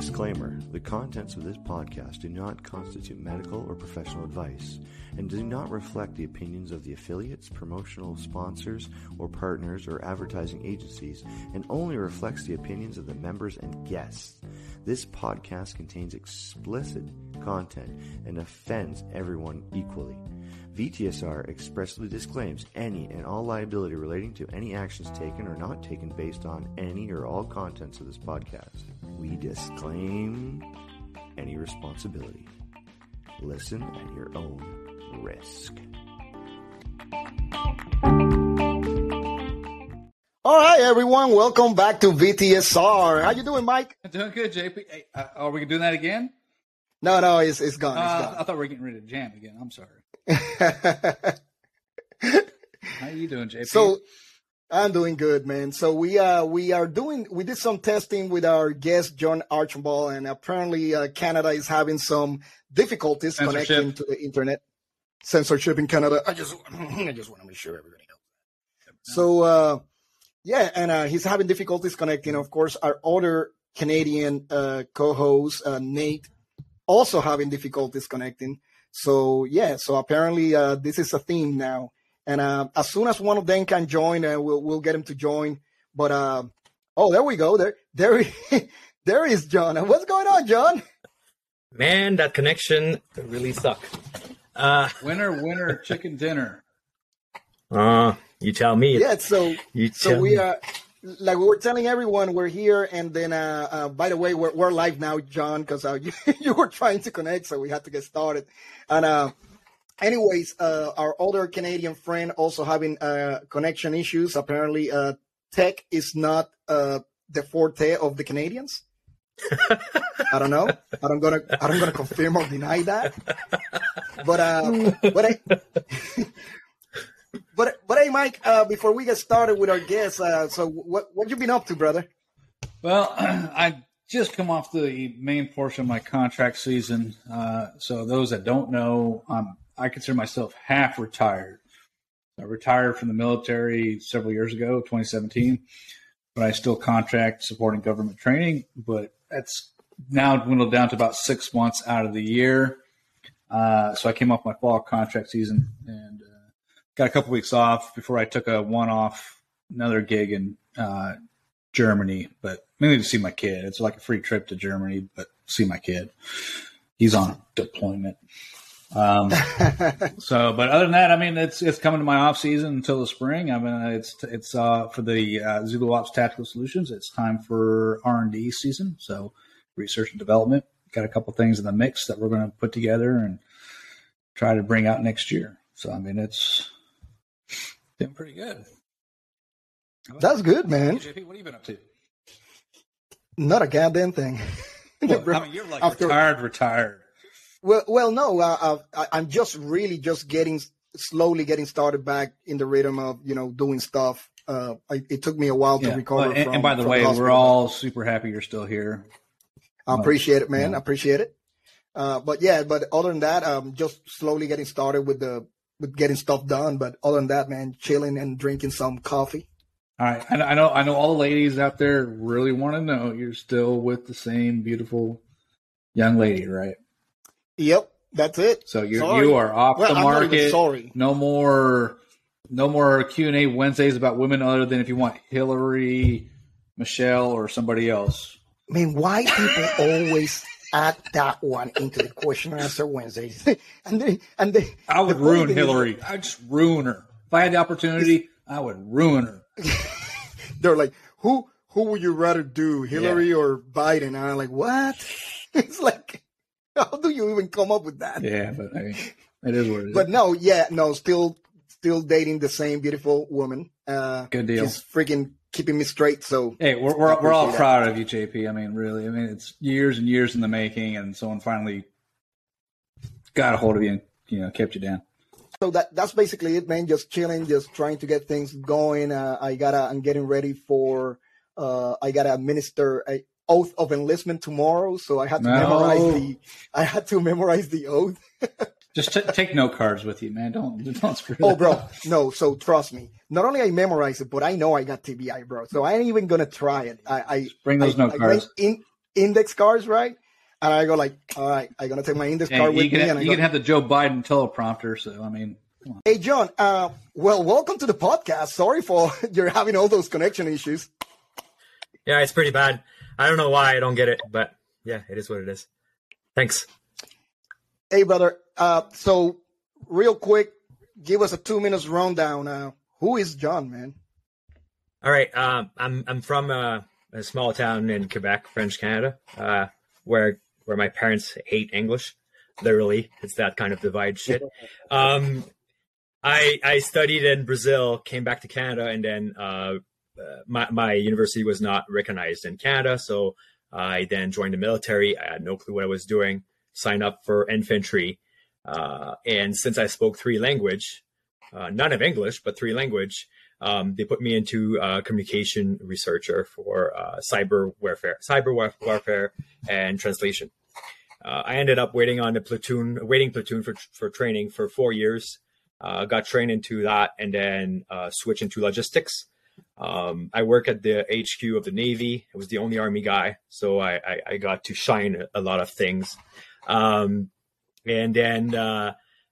Disclaimer The contents of this podcast do not constitute medical or professional advice and do not reflect the opinions of the affiliates, promotional sponsors, or partners or advertising agencies and only reflects the opinions of the members and guests. This podcast contains explicit content and offends everyone equally. VTSR expressly disclaims any and all liability relating to any actions taken or not taken based on any or all contents of this podcast. We disclaim any responsibility. Listen at your own risk. All right, everyone, welcome back to VTSR. How you doing, Mike? Doing good, JP. Hey, uh, are we doing that again? No, no, it's it's gone. Uh, It's I thought we were getting rid of jam again. I'm sorry. gone. How you doing, JP? so I'm doing good, man. So we uh we are doing we did some testing with our guest John Archibald, and apparently uh, Canada is having some difficulties connecting to the internet. Censorship in Canada. I just I just want to make sure everybody knows. So uh yeah, and uh, he's having difficulties connecting. Of course, our other Canadian uh, co-host uh, Nate also having difficulties connecting. So yeah, so apparently uh, this is a theme now. And uh, as soon as one of them can join, uh, we'll we'll get him to join. But uh, oh, there we go. There there there is John. What's going on, John? Man, that connection really sucked. Uh, winner, winner, chicken dinner. uh you tell me. Yeah. So You so tell we me. are like we were telling everyone we're here and then uh, uh by the way we're, we're live now john because uh, you, you were trying to connect so we had to get started. And uh anyways uh our older canadian friend also having uh connection issues. Apparently tech is not the forte of the canadians. I don't know. I don't gonna i don't gonna confirm or deny that. But uh but I, but but hey, Mike. Uh, before we get started with our guests, uh, so what what you been up to, brother? Well, I just come off the main portion of my contract season. Uh, so those that don't know, I consider myself half retired. I retired from the military several years ago, 2017, but I still contract supporting government training. But that's now dwindled down to about six months out of the year. Uh, so I came off my fall contract season and uh, got a couple weeks off before I took a one-off another gig in uh, Germany, but mainly to see my kid. It's like a free trip to Germany, but see my kid. He's on deployment. Um, so, but other than that, I mean, it's it's coming to my off season until the spring. I mean, it's it's uh, for the uh, Zulu Ops Tactical Solutions. It's time for R and D season. So, research and development. Got a couple things in the mix that we're going to put together and try to bring out next year. So, I mean, it's been pretty good. That's good, man. JP, what have you been up to? Not a goddamn thing. Well, I mean, you're like After- retired, retired. well, well, no. Uh, uh, I, I'm just really just getting slowly getting started back in the rhythm of you know doing stuff. Uh, I, it took me a while to Yeah. recover. Well, and, from, and by the way, hospital. we're all super happy you're still here. I appreciate it, man. Yeah. I appreciate it. Uh, but yeah, but other than that, I'm just slowly getting started with the with getting stuff done. But other than that, man, chilling and drinking some coffee. All right, I know, I know, I know. All the ladies out there really want to know you're still with the same beautiful young lady, right? Yep, that's it. So you you are off Well, the market. sorry. No more, no more Q and A Wednesdays about women, other than if you want Hillary, Michelle, or somebody else. I mean, why people always add that one into the question and answer Wednesdays? and they and they I would the ruin thing is- Hillary. I'd just ruin her. If I had the opportunity, I would ruin her. They're like, who who would you rather do, Hillary or Biden? And I'm like, what? it's like, how do you even come up with that? Yeah, but I mean, it is what it is. But no, yeah, no, still still dating the same beautiful woman. Uh, Good deal. She's freaking keeping me straight. So Hey, we're we're, we're all that. proud of you, JP. I mean, really. I mean, it's years and years in the making, and someone finally got a hold of you and you know kept you down. so that that's basically it, man. Just chilling, just trying to get things going. Uh, I gotta, I'm getting ready for. Uh, I gotta administer a oath of enlistment tomorrow, so I had to No. memorize the. I had to memorize the oath. Just t- take note cards with you, man. Don't don't screw. Oh, bro, up. no. So trust me. Not only I memorize it, but I know I got TBI, bro. So I ain't even gonna try it. I, I Bring those I, note I cards. in. index cards, right? And I go like, all right, I'm gonna take my index card with can, me. have, and I you go, can have the Joe Biden teleprompter. So I mean. Hey, John. Uh, well, welcome to the podcast. Sorry for you're having all those connection issues. Yeah, it's pretty bad. I don't know why I don't get it, but yeah, it is what it is. Thanks. Hey, brother. Uh, so real quick, give us a two minutes rundown. Uh, who is John, man? All right. Um, I'm I'm from a, a small town in Quebec, French Canada, uh, where where my parents hate English. Literally, it's that kind of divide shit. Um, I I studied in Brazil, came back to Canada, and then uh, uh, my my university was not recognized in Canada, so I then joined the military. I had no clue what I was doing. Signed up for infantry, uh, and since I spoke three language, uh, none of English, but three language, um, they put me into uh, communication researcher for uh, cyber warfare, cyber war- warfare, and translation. Uh, I ended up waiting on the platoon, waiting platoon for for training for four years. Uh, got trained into that, and then uh, switched into logistics. Um, I work at the HQ of the Navy. I was the only Army guy, so I, I, I got to shine a, lot of things. Um, and then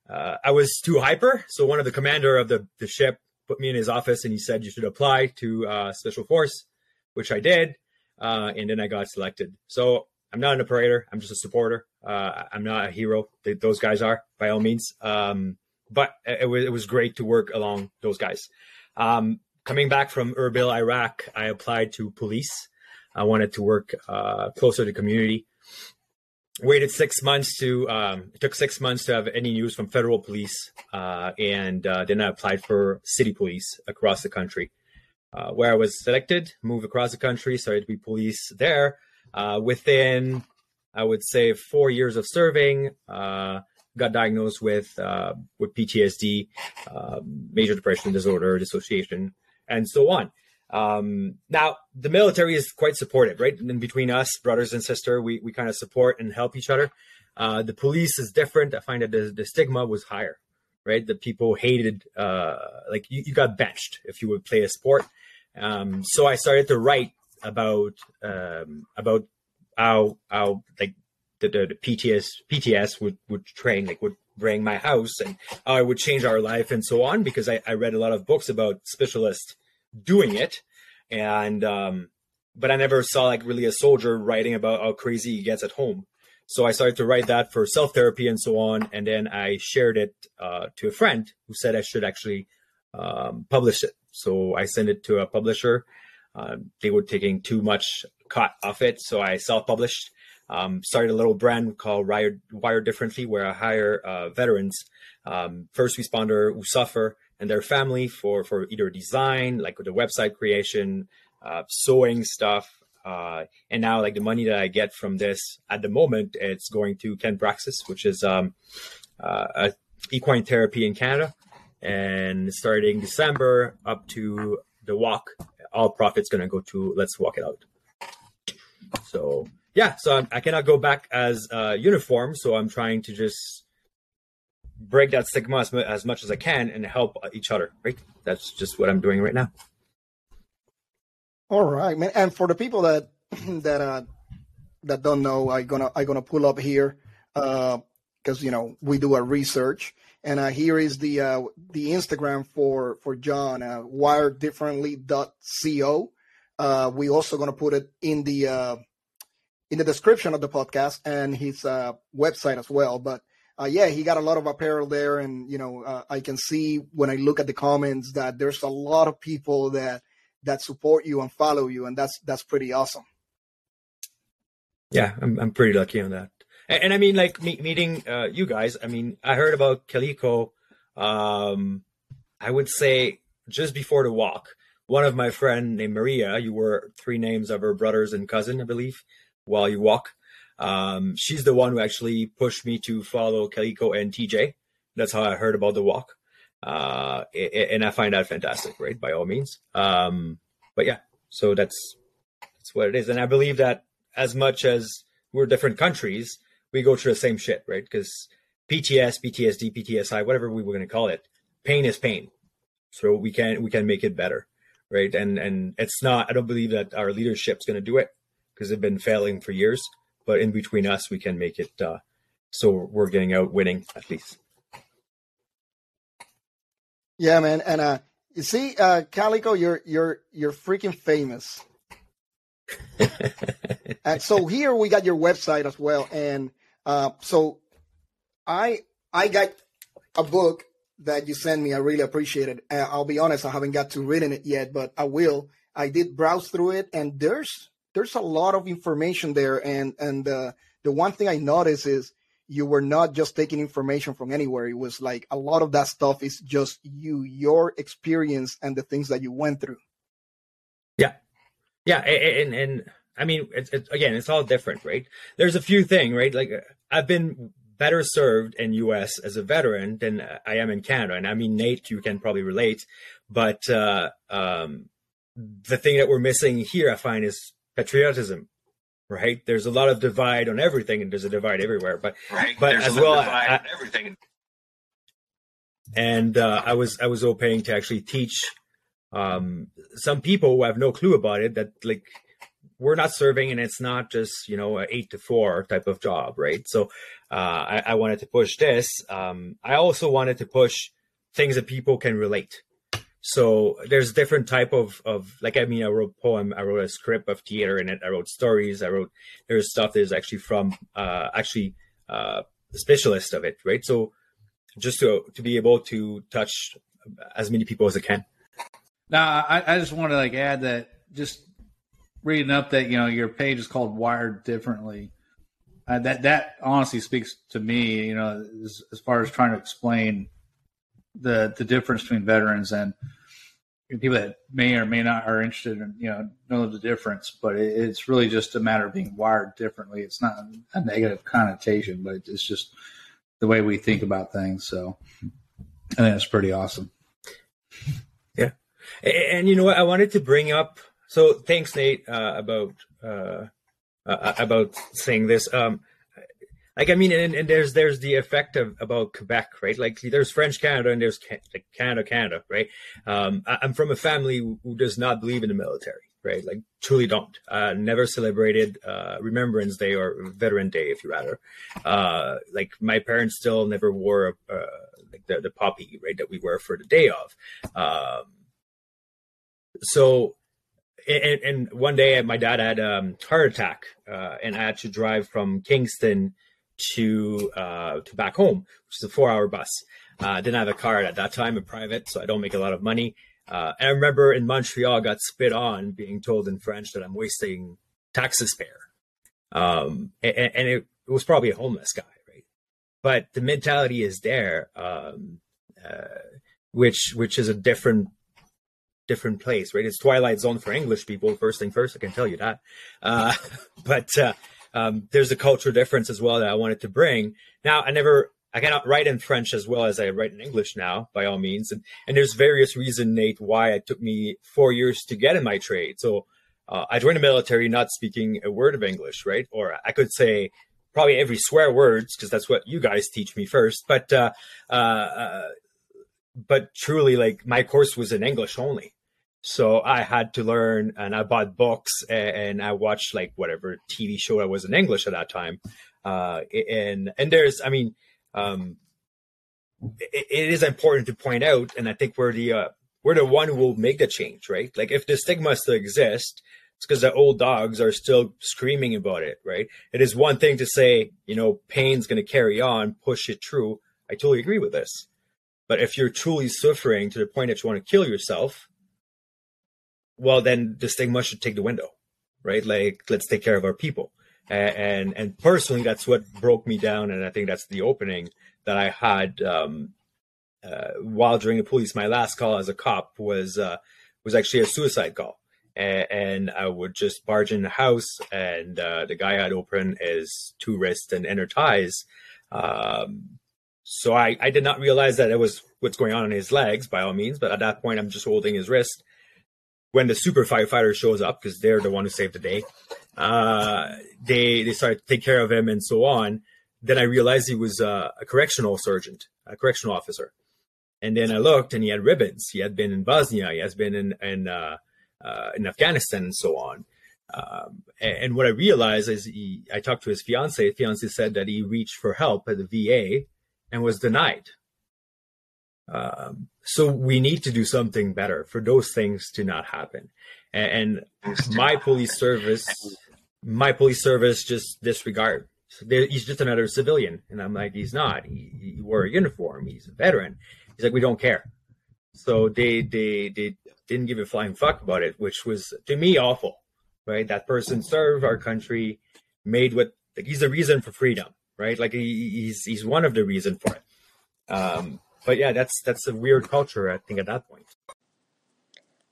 uh, I was too hyper, so one of the commander of the, the ship put me in his office and he said you should apply to uh, special force, which I did, uh, and then I got selected. So I'm not an operator; I'm just a supporter. Uh, I'm not a hero. They, those guys are by all means, um, but it, was it was great to work along those guys. Um, coming back from Erbil, Iraq, I applied to police. I wanted to work uh, closer to community waited six months to um, it took six months to have any news from federal police uh, and uh, then i applied for city police across the country. Uh, where i was selected moved across the country started to be police there uh, within i would say four years of serving uh, got diagnosed with uh, with ptsd major depression disorder dissociation and so on um, now the military is quite supportive, right? And between us, brothers and sister, we, we kind of support and help each other. Uh, the police is different. I find that the, the stigma was higher, right? The people hated, uh, like you, you got benched if you would play a sport. Um, so I started to write about, um, about how, how like the, the, the PTS, PTS would, would train, like would bring my house and how I would change our life and so on, because I, I read a lot of books about specialists doing it. And um but i never saw like really a soldier writing about how crazy he gets at home. So i started to write that for self therapy and so on. And then i shared it uh, to a friend who said i should actually um, publish it. So i sent it to a publisher. Uh, they were taking too much cut off it. So i self-published. Um, started a little brand called Wired, Wired Differently, where I hire uh, veterans, um, first responder who suffer and their family for for either design, like the website creation, uh, sewing stuff, uh, and now like the money that I get from this at the moment, it's going to Can Praxis, which is um, uh, equine therapy in Canada, and starting December up to the walk, all profits going to go to Let's Walk It Out. So yeah, so I, I cannot go back as uh, uniform, so I'm trying to just break that stigma as, as much as I can and help each other. Right? That's just what I'm doing right now. All right, man. And for the people that that uh that don't know, I gonna I gonna pull up here because uh, you know we do a research, and uh, here is the uh, the Instagram for for John uh, wireddifferently.co. Uh, we also gonna put it in the uh, in the description of the podcast and his uh, website as well. But uh, yeah, he got a lot of apparel there, and you know, uh, I can see when I look at the comments that there's a lot of people that that support you and follow you, and that's that's pretty awesome. Yeah, I'm I'm pretty lucky on that, and, and I mean, like me, meeting uh, you guys. I mean, I heard about Calico. Um, I would say just before the walk, one of my friend named Maria. You were three names of her brothers and cousin, I believe. While you walk, um, she's the one who actually pushed me to follow Calico and TJ. That's how I heard about the walk. Uh, and I find that fantastic, right? By all means. Um, but yeah, so that's, that's what it is. And I believe that as much as we're different countries, we go through the same shit, right? Because PTS, PTSD, PTSI, whatever we were going to call it, pain is pain. So we can, we can make it better. Right. And, and it's not, I don't believe that our leadership's going to do it because they've been failing for years. But in between us, we can make it uh, so we're getting out winning at least. Yeah, man, and uh, you see, uh, Calico, you're you're you're freaking famous. and so here we got your website as well, and uh, so I I got a book that you sent me. I really appreciate it. Uh, I'll be honest, I haven't got to reading it yet, but I will. I did browse through it, and there's there's a lot of information there. And and uh, the one thing I noticed is you were not just taking information from anywhere. It was like a lot of that stuff is just you, your experience, and the things that you went through. Yeah, yeah, and and, and I mean, it's, it's, again, it's all different, right? There's a few things, right? Like I've been better served in U.S. as a veteran than I am in Canada, and I mean, Nate, you can probably relate, but uh, um, the thing that we're missing here, I find, is patriotism. Right, there's a lot of divide on everything, and there's a divide everywhere. But right, but there's as well, I, everything. And uh, I was I was hoping to actually teach um, some people who have no clue about it that like we're not serving and it's not just you know a eight to four type of job right so uh, I, I, wanted to push this um, i also wanted to push things that people can relate so there's different type of of like I mean I wrote poem, I wrote a script of theater in it, I wrote stories, I wrote there's stuff that is actually from uh actually uh specialist of it, right? So just to to be able to touch as many people as I can. Now I, I just want to like add that just reading up that you know your page is called Wired Differently. Uh, that that honestly speaks to me, you know, as, as far as trying to explain the the difference between veterans and people that may or may not are interested in you know know the difference. But it, it's really just a matter of being wired differently. It's not a negative connotation but it's just the way we think about things. So i think that's pretty awesome. Yeah. And you know what? I wanted to bring up so thanks nate uh, about uh, uh, about saying this. Um, like I mean, and, and there's there's the effect of about Quebec, right? Like there's French Canada and there's like Canada, Canada, right? Um, I, am from a family who does not believe in the military, right? Like truly don't. Uh, never celebrated uh, Remembrance Day or Veteran Day, if you rather. Uh, like my parents still never wore a, uh, like the the poppy, right, that we wear for the day of. Um, so and, and, one day my dad had a um, heart attack uh, and i had to drive from kingston to uh, to back home, which is a four hour bus. Uh, I didn't have a car at that time, a private, so I don't make a lot of money. Uh, and I remember in Montreal, I got spit on, being told in French that I'm wasting taxpayer. Um, and, and it, it, was probably a homeless guy, right? But the mentality is there, um, uh, which which is a different different place, right? It's Twilight Zone for English people. First thing first, I can tell you that. Uh, but uh, um, there's a cultural difference as well that I wanted to bring. Now, I never, I cannot write in French as well as I write in English now, by all means. And, and there's various reasons, Nate, why it took me four years to get in my trade. So uh, I joined the military not speaking a word of English, right? Or I could say probably every swear words because that's what you guys teach me first. But uh, uh, but truly, like my course was in English only. So I had to learn, and I bought books, and, I watched like whatever TV show I was in English at that time. Uh, and and there's, I mean, um, it, it is important to point out, and I think we're the uh, we're the one who will make the change, right? Like if the stigma still exists, it's because the old dogs are still screaming about it, right? It is one thing to say, you know, pain's going to carry on, push it through. I totally agree with this. But if you're truly suffering to the point that you want to kill yourself, well, then the stigma should take the window, right? Like, let's take care of our people. And, and, and personally, that's what broke me down. And I think that's the opening that I had, um, uh, while during the police, my last call as a cop was, uh, was actually a suicide call. And, and I would just barge in the house and, uh, the guy had open his two wrists and inner ties. Um, so I, I did not realize that it was what's going on in his legs by all means, but at that point I'm just holding his wrist when the super firefighter shows up because they're the one who saved the day uh, they they start to take care of him and so on. Then i realized he was uh, a correctional sergeant a correctional officer. And then i looked and he had ribbons. He had been in bosnia. He has been in in, uh, uh in afghanistan and so on. Um, and, what I realized is he, I talked to his fiance. Fiance said that he reached for help at the VA and was denied. Um, so we need to do something better for those things to not happen. And, and my police service, my police service just disregard. So he's just another civilian, and I'm like, he's not. He, he wore a uniform. He's a veteran. He's like, we don't care. So they they they didn't give a flying fuck about it, which was to me awful right? That person served our country, made what like he's the reason for freedom, right? Like he, he's he's one of the reason for it. Um, but yeah, that's that's a weird culture, I think, at that point.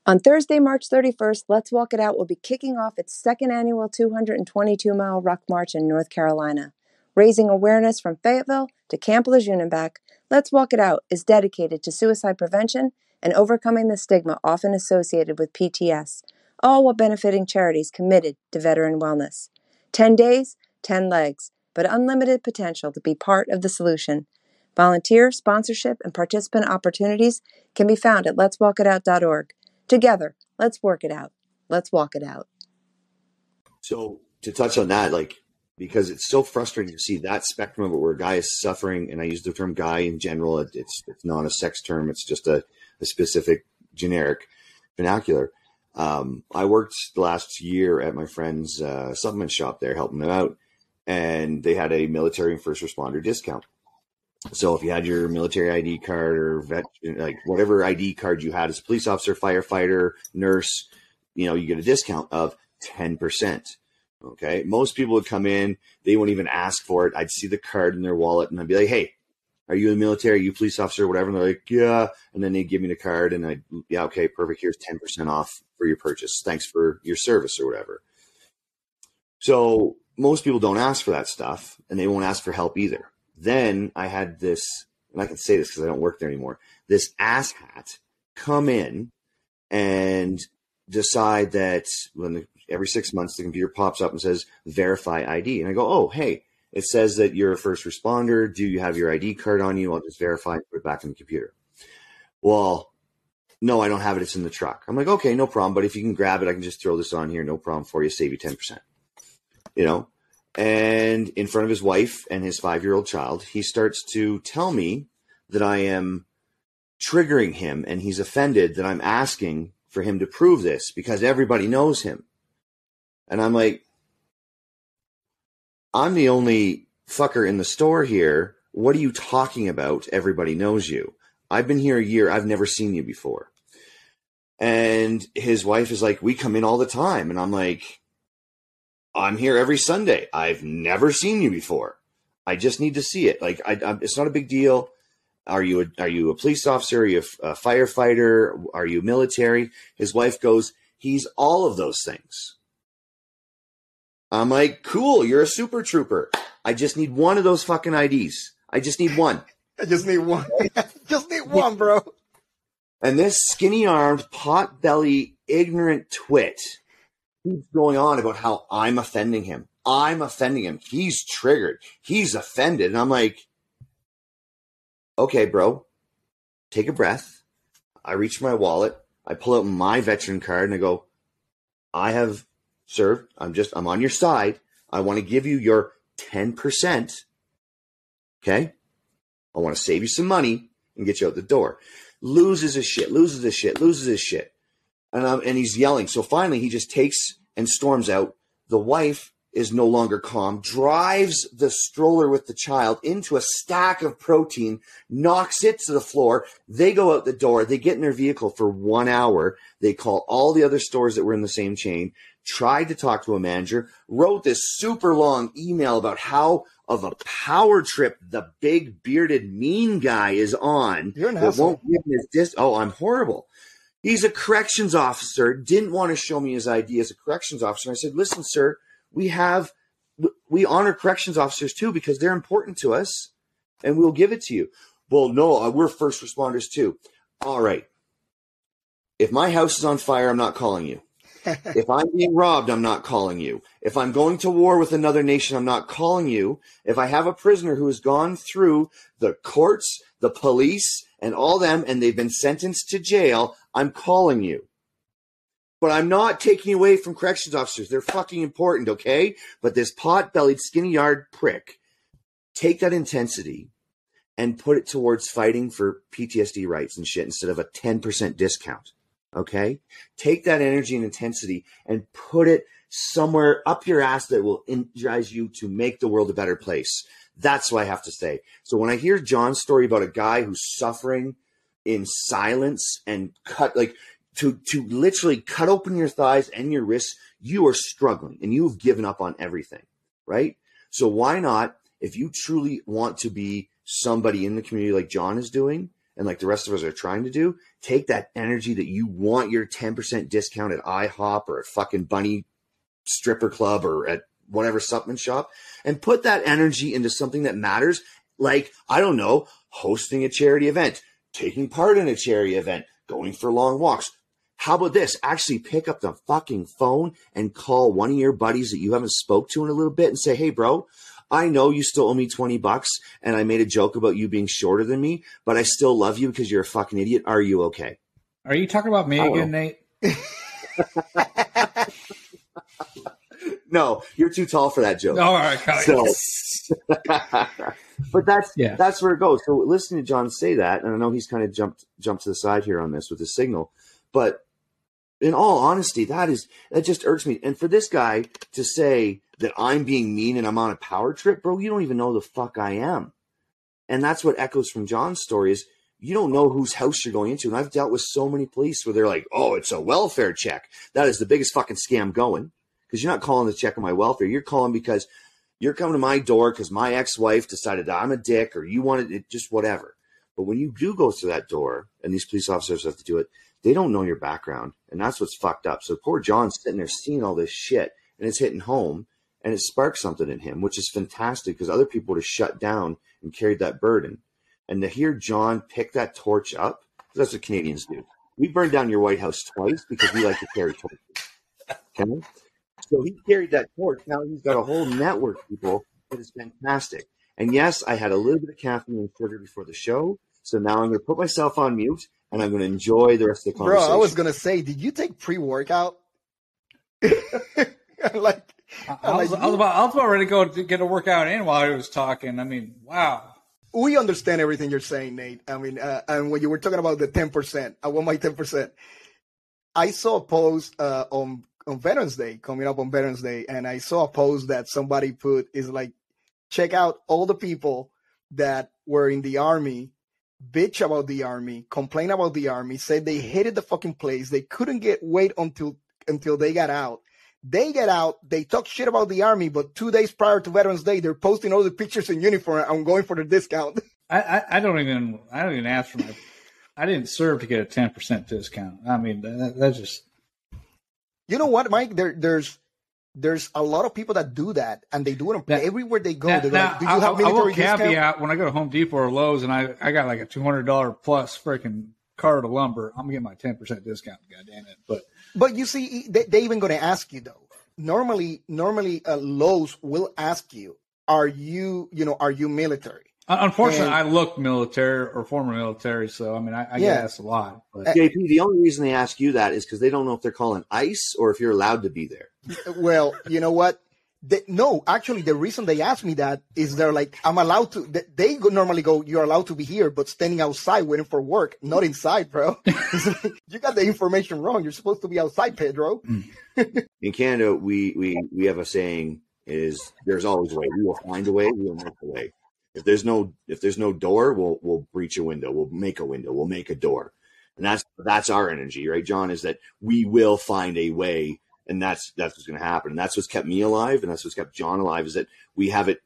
On Thursday, March 31st, Let's Walk It Out will be kicking off its second annual 222 mile ruck march in North Carolina. Raising awareness from Fayetteville to Camp Lejeune and back, Let's Walk It Out is dedicated to suicide prevention and overcoming the stigma often associated with PTS, all while benefiting charities committed to veteran wellness. 10 days, 10 legs, but unlimited potential to be part of the solution. Volunteer, sponsorship, and participant opportunities can be found at letswalkitout.org. Together, let's work it out. Let's walk it out. So, to touch on that, like, because it's so frustrating to see that spectrum of it where a guy is suffering, and I use the term guy in general, it's, it's not a sex term, it's just a, a specific generic vernacular um, I worked last year at my friend's uh, supplement shop there, helping them out, and they had a military and first responder discount. So if you had your military ID card or vet, like whatever ID card you had as a police officer, firefighter, nurse, you know, you get a discount of ten percent. Okay, most people would come in, they wouldn't even ask for it. I'd see the card in their wallet, and I'd be like, "Hey, are you in the military? Are you police officer, whatever?" And they're like, "Yeah," and then they give me the card, and I, yeah, okay, perfect. Here's ten percent off for your purchase. Thanks for your service or whatever. So most people don't ask for that stuff and they won't ask for help either. Then I had this, and I can say this because I don't work there anymore, this ass hat come in and decide that when the, every six months the computer pops up and says verify ID. And I go, oh, hey, it says that you're a first responder. Do you have your ID card on you? I'll just verify and put it back in the computer. Well, no, I don't have it. It's in the truck. I'm like, okay, no problem. But if you can grab it, I can just throw this on here. No problem for you. Save you 10%. You know? And in front of his wife and his five year old child, he starts to tell me that I am triggering him and he's offended that I'm asking for him to prove this because everybody knows him. And I'm like, I'm the only fucker in the store here. What are you talking about? Everybody knows you. I've been here a year. I've never seen you before. And his wife is like, we come in all the time. And I'm like, I'm here every Sunday. I've never seen you before. I just need to see it. Like, I, I, it's not a big deal. Are you a, are you a police officer? Are you a, a firefighter? Are you military? His wife goes, he's all of those things. I'm like, cool. You're a super trooper. I just need one of those fucking IDs. I just need one. I just need one. just need one, bro. And this skinny armed, pot belly, ignorant twit keeps going on about how I'm offending him. I'm offending him. He's triggered. He's offended. And I'm like, okay, bro, take a breath. I reach my wallet. I pull out my veteran card and I go, I have served. I'm just, I'm on your side. I want to give you your 10%. Okay. I want to save you some money and get you out the door. Loses his shit, loses his shit, loses his shit. And, um, and he's yelling. So finally, he just takes and storms out. The wife is no longer calm, drives the stroller with the child into a stack of protein, knocks it to the floor. They go out the door. They get in their vehicle for one hour. They call all the other stores that were in the same chain, tried to talk to a manager, wrote this super long email about how of a power trip the big bearded mean guy is on You're an won't give his dis- oh i'm horrible he's a corrections officer. Didn't want to show me his id as a corrections officer. I said listen sir we have we honor corrections officers too because they're important to us and we'll give it to you. Well no uh, we're first responders too. All right. If my house is on fire i'm not calling you. If I'm being robbed, I'm not calling you. If I'm going to war with another nation, I'm not calling you. If I have a prisoner who has gone through the courts, the police, and all them, and they've been sentenced to jail, I'm calling you. but I'm not taking away from corrections officers. They're fucking important, okay? But this pot bellied, skinny yard prick, take that intensity and put it towards fighting for PTSD rights and shit instead of a 10% discount. Okay? Take that energy and intensity and put it somewhere up your ass that will energize you to make the world a better place. That's what I have to say. So when I hear John's story about a guy who's suffering in silence and cut like to to literally cut open your thighs and your wrists, you are struggling and you've given up on everything, right? So why not if you truly want to be somebody in the community like John is doing and like the rest of us are trying to do, take that energy that you want your 10% discount at IHOP or at fucking Bunny stripper club or at whatever supplement shop and put that energy into something that matters like i don't know hosting a charity event taking part in a charity event going for long walks how about this actually pick up the fucking phone and call one of your buddies that you haven't spoke to in a little bit and say hey bro I know you still owe me 20 bucks and I made a joke about you being shorter than me, but I still love you because you're a fucking idiot. Are you okay? Are you talking about me again, Nate? no, you're too tall for that joke. All right, so, but that's yeah. that's where it goes. So listening to John say that, and I know he's kind of jumped jumped to the side here on this with the signal, but in all honesty, that is that just irks me. And for this guy to say that I'm being mean and I'm on a power trip, bro, you don't even know the fuck I am. And that's what echoes from John's story is you don't know whose house you're going into. And I've dealt with so many police where they're like, oh, it's a welfare check. That is the biggest fucking scam going because you're not calling to check on my welfare. You're calling because you're coming to my door because my ex-wife decided that I'm a dick or you wanted it, just whatever. But when you do go through that door and these police officers have to do it, they don't know your background. And that's what's fucked up. So poor John's sitting there seeing all this shit and it's hitting home and it sparked something in him, which is fantastic because other people would have shut down and carried that burden. And to hear John pick that torch up, that's what Canadians do. We burned down your White House twice because we like to carry torches. Okay? So he carried that torch. Now he's got a whole network of people that is fantastic. And yes, I had a little bit of caffeine and sugar before the show. So now I'm going to put myself on mute and I'm going to enjoy the rest of the conversation. Bro, I was going to say, did you take pre workout? like, I was, like, I was, about, I was about ready to go to get a workout in while I was talking. I mean, wow. We understand everything you're saying, Nate. I mean, uh, and when you were talking about the 10%, I want my 10%. I saw a post uh, on on Veterans Day, coming up on Veterans Day, and I saw a post that somebody put is like, check out all the people that were in the army, bitch about the army, complain about the army, said they hated the fucking place, they couldn't get wait until until they got out. They get out, they talk shit about the army, but two days prior to Veterans Day, they're posting all the pictures in uniform. I'm going for the discount. I, I, I don't even I don't even ask for my I didn't serve to get a ten percent discount. I mean that, that's just you know what, Mike? There, there's there's a lot of people that do that, and they do it now, everywhere they go. Now, like, do you I, have military I caveat when I go to Home Depot or Lowe's, and I, I got like a two hundred dollar plus freaking cart of lumber. I'm gonna get my ten percent discount. God damn it! But but you see, they, they even gonna ask you though. Normally, normally uh, Lowe's will ask you, "Are you, you know, are you military?" Uh, unfortunately, and, I look military or former military, so I mean, I, I yeah. get asked a lot. But. JP, the only reason they ask you that is because they don't know if they're calling ICE or if you're allowed to be there. Well, you know what? They, no, actually, the reason they ask me that is they're like, I'm allowed to. They, they normally go, you're allowed to be here, but standing outside waiting for work, not inside, bro. you got the information wrong. You're supposed to be outside, Pedro. In Canada, we we we have a saying: is there's always a way. We will find a way. We will make a way. If there's no if there's no door, we'll we'll breach a window. We'll make a window. We'll make a door. And that's that's our energy, right, John? Is that we will find a way, and that's that's what's going to happen. And that's what's kept me alive, and that's what's kept John alive. Is that we have it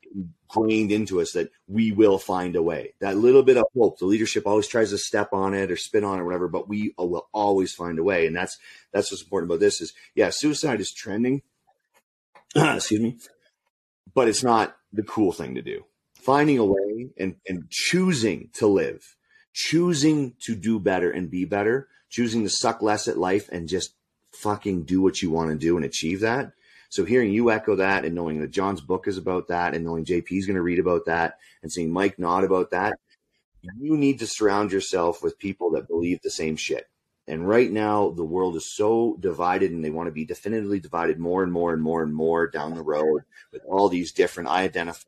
grained into us that we will find a way. That little bit of hope. The leadership always tries to step on it or spin on it or whatever, but we will always find a way. And that's that's what's important about this. Is yeah, suicide is trending. excuse me, but it's not the cool thing to do finding a way and, and choosing to live, choosing to do better and be better, choosing to suck less at life and just fucking do what you want to do and achieve that. So hearing you echo that and knowing that John's book is about that and knowing JP is going to read about that and seeing Mike nod about that, you need to surround yourself with people that believe the same shit. And right now, the world is so divided, and they want to be definitively divided more and more and more and more down the road with all these different. I identify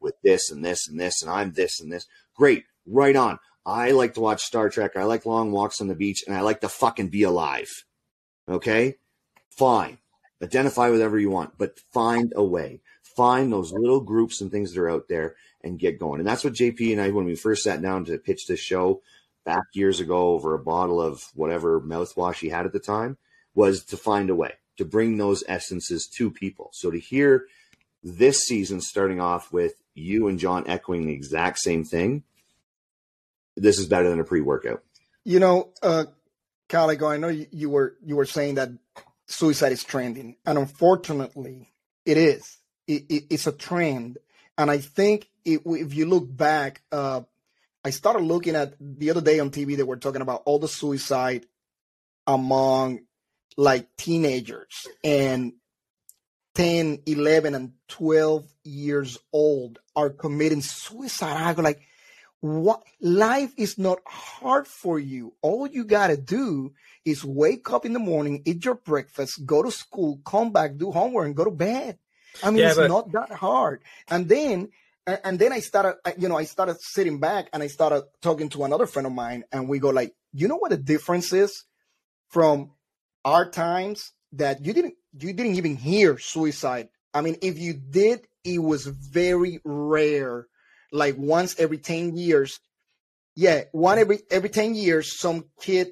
with this and this and this, and I'm this and this. Great, right on. I like to watch Star Trek. I like long walks on the beach, and I like to fucking be alive. Okay, fine. Identify with whatever you want, but find a way. Find those little groups and things that are out there and get going. And that's what JP and I, when we first sat down to pitch this show back years ago over a bottle of whatever mouthwash he had at the time, was to find a way to bring those essences to people. So to hear this season starting off with you and John echoing the exact same thing, this is better than a pre-workout. You know, uh, I know you, you were you were saying that suicide is trending, and unfortunately, it is. It, it, it's a trend, and I think it, if you look back, uh, I started looking at the other day on TV. They were talking about all the suicide among like teenagers and 10, 11, and 12 years old are committing suicide. I go like, what life is not hard for you. All you gotta do is wake up in the morning, eat your breakfast, go to school, come back, do homework, and go to bed. I mean, yeah, it's but... not that hard. And then, and then I started, you know, I started sitting back and I started talking to another friend of mine, and we go like, you know what the difference is from our times that you didn't, you didn't even hear suicide. I mean, if you did, it was very rare like once every 10 years. Yeah, one every every 10 years, some kid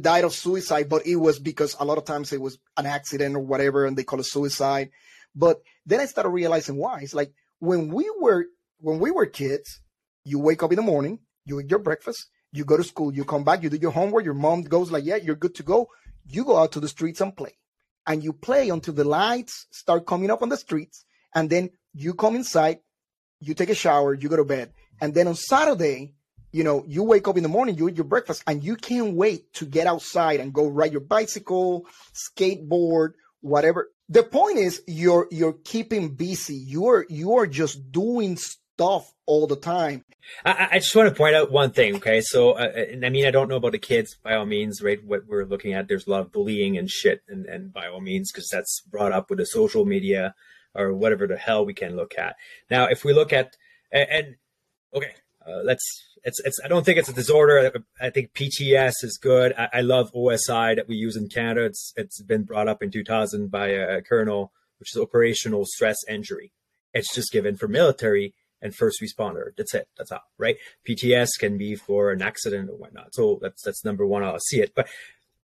died of suicide, but it was because a lot of times it was an accident or whatever, and they call it suicide. But then I started realizing why. It's like when we were when we were kids, you wake up in the morning, you eat your breakfast, you go to school, you come back, you do your homework, your mom goes like, Yeah, you're good to go. You go out to the streets and play. And you play until the lights start coming up on the streets, and then you come inside, you take a shower, you go to bed, and then on Saturday, you know, you wake up in the morning, you eat your breakfast, and you can't wait to get outside and go ride your bicycle, skateboard, whatever. The point is, you're you're keeping busy. You're you're just doing stuff all the time. I, I just want to point out one thing. Okay, so uh, I mean, I don't know about the kids by all means, right? What we're looking at, there's a lot of bullying and shit, and and by all means, because that's brought up with the social media or whatever the hell we can look at. Now, if we look at and, and okay, uh, let's it's it's I don't think it's a disorder. I think PTS is good. I, I, love OSI that we use in Canada. It's it's been brought up in 2000 by a, colonel, which is operational stress injury. It's just given for military and first responder. That's it. That's all, right? PTS can be for an accident or whatnot. So that's that's number one. I'll see it, but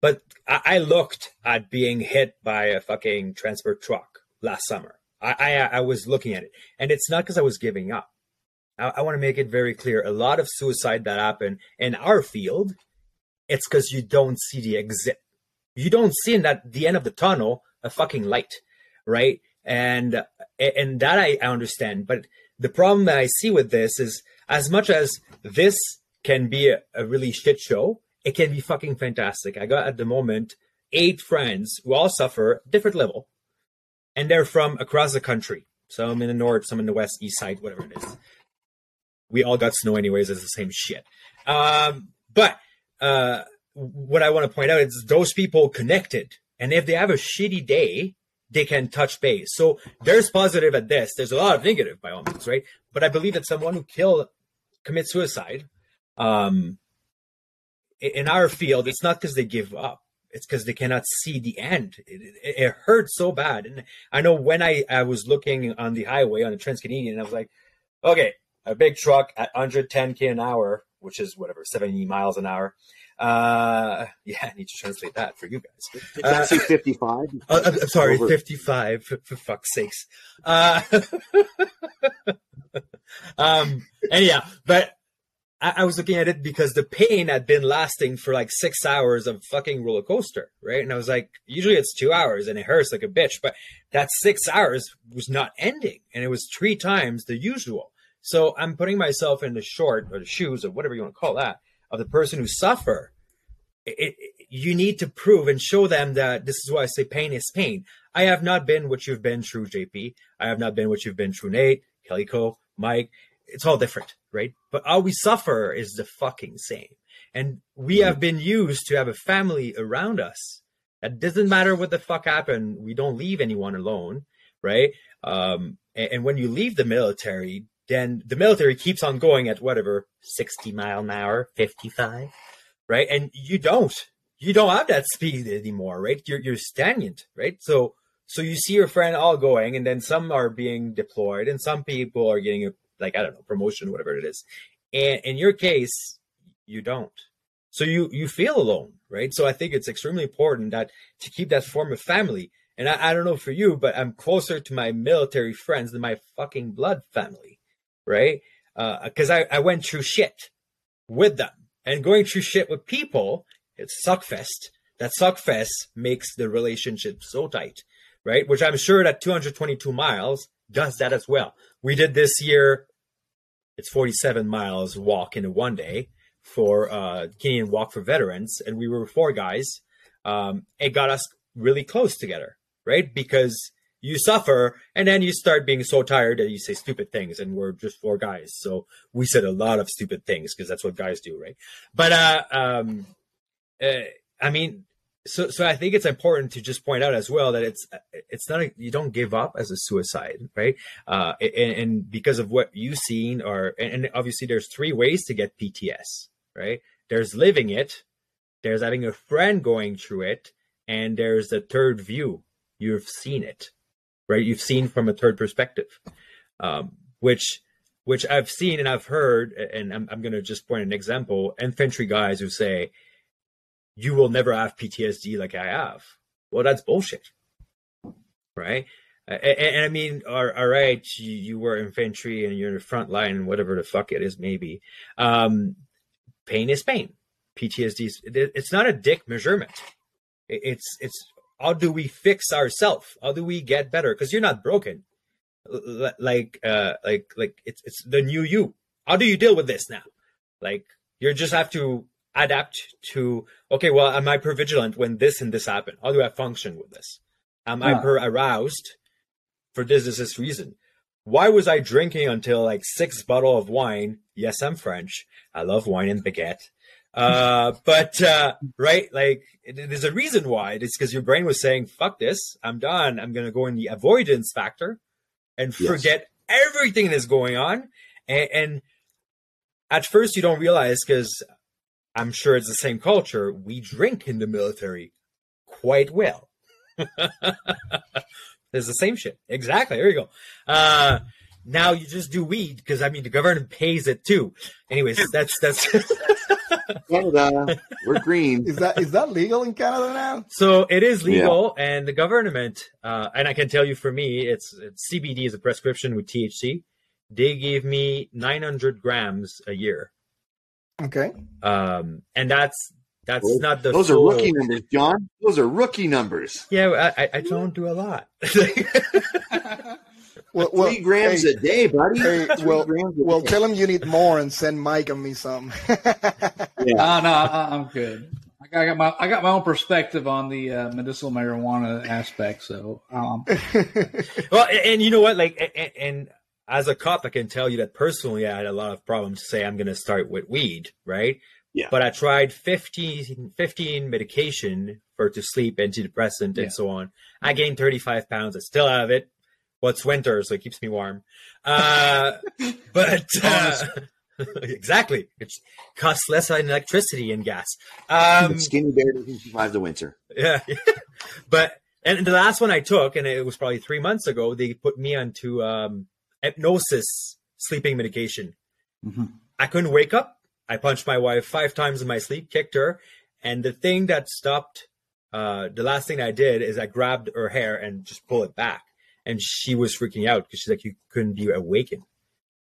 but I, I looked at being hit by a fucking transport truck last summer I, I, I was looking at it, and it's not because I was giving up. I, I want to make it very clear: a lot of suicide that happen in our field, it's because you don't see the exit. You don't see in that the end of the tunnel a fucking light, right? And and that I understand, but the problem that I see with this is as much as this can be a, a really shit show, it can be fucking fantastic. I got at the moment eight friends who all suffer different level and they're from across the country. Some in the north, some in the west, east side, whatever it is. We all got snow anyways. It's the same shit. Um, but uh, what I want to point out is those people connected, and if they have a shitty day, they can touch base. So there's positive at this. There's a lot of negative by all means, right? But I believe that someone who killed commits suicide, um, in our field, it's not because they give up it's because they cannot see the end. It, it, it, so bad. And I know when I, I was looking on the highway on the Trans Canadian, I was like, okay, a big truck at 110k an hour, which is whatever 70 miles an hour. Uh, yeah, I need to translate that for you guys. Did uh, say 55? Uh, I'm sorry, Over. 55 for, for fuck's sakes. Uh, um, anyhow, but I, I, was looking at it because the pain had been lasting for like six hours of fucking roller coaster, right? And I was like, usually it's two hours and it hurts like a bitch, but that six hours was not ending, and it was three times the usual. So I'm putting myself in the short or the shoes or whatever you want to call that of the person who suffer. It, it, you need to prove and show them that this is why I say pain is pain. I have not been what you've been through, JP. I have not been what you've been through, Nate, Kelly Mike it's all different, right? But how we suffer is the fucking same. And we have been used to have a family around us. It doesn't matter what the fuck happened. We don't leave anyone alone, right? Um, and, and when you leave the military, then the military keeps on going at whatever 60 mile an hour, 55, right? And you don't, you don't have that speed anymore, right? You're, you're stagnant, right? So, so you see your friend all going and then some are being deployed and some people are getting a, like, I don't know, promotion, whatever it is. And in your case, you don't. So you, you feel alone, right? So I think it's extremely important that to keep that form of family. And I, I don't know for you, but I'm closer to my military friends than my fucking blood family, right? Uh, cause I, I went through shit with them and going through shit with people. It's suckfest. That suckfest makes the relationship so tight, right? Which I'm sure that 222 miles does that as well. We did this year. It's 47 miles walk in one day for uh, Canadian Walk for Veterans, and we were four guys. Um, it got us really close together, right? Because you suffer, and then you start being so tired that you say stupid things, and we're just four guys, so we said a lot of stupid things because that's what guys do, right? But uh, um, uh, I mean, so so I think it's important to just point out as well that it's it's not a, you don't give up as a suicide, right? Uh, and, and because of what you've seen, or and obviously there's three ways to get PTS, right? There's living it, there's having a friend going through it, and there's the third view. You've seen it, right? You've seen from a third perspective, um, which which I've seen and I've heard, and I'm, I'm going to just point an example: infantry guys who say, "You will never have PTSD like I have." Well, that's bullshit, right? And, and, I mean, all, all right, you, you, were infantry and you're in the front line, whatever the fuck it is, maybe. Um, pain is pain. PTSD is it's not a dick measurement. It's it's how do we fix ourselves? How do we get better? Because you're not broken. Like uh like like it's it's the new you. How do you deal with this now? Like you just have to adapt to okay, well, am I vigilant when this and this happen? How do I function with this? Am yeah. hyperaroused for this, this, this reason? Why was I drinking until like six bottle of wine? Yes, I'm French. I love wine and baguette. Uh, but, uh, right, like, there's a reason why. It's because your brain was saying, fuck this. I'm done. I'm going to go in the avoidance factor and forget yes. everything that's going on. And, and at first you don't realize because I'm sure it's the same culture. We drink in the military quite well. It's the same shit. Exactly. There you go. Uh, now you just do weed because I mean the government pays it too. Anyways, that's that's Canada. We're green. Is that is that legal in Canada now? So it is legal, yeah. and the government, uh, and I can tell you for me, it's, it's CBD is a prescription with THC. They gave me 900 grams a year. Okay. Um, and that's that's well, not the. Those full... are rookie numbers, John. Those are rookie numbers. Yeah, I, I don't do a lot. well, well, three grams hey, a day, buddy. Hey, well, well, day. tell him you need more and send Mike and me some. yeah. No, no, I'm good. I got my I got my own perspective on the uh, medicinal marijuana aspect. So, um. well, and, and, you know what, like, and, and as a cop, I can tell you that personally, I had a lot of problems to say I'm going to start with weed, right? Yeah. But I tried 15, 15 medication for to sleep, antidepressant, yeah. and so on. I gained 35 pounds. I still have it. Well, it's winter, so it keeps me warm. Uh, but uh, exactly, it costs less on electricity and gas. Um, skinny bear doesn't survive the winter. Yeah, but and the last one I took, and it was probably three months ago, they put me onto um, hypnosis sleeping medication. Mm-hmm. I couldn't wake up I punched my wife five times in my sleep, kicked her, and the thing that stopped, uh, the last thing I did is I grabbed her hair and just pull it back, and she was freaking out because she's like, "You couldn't be awakened,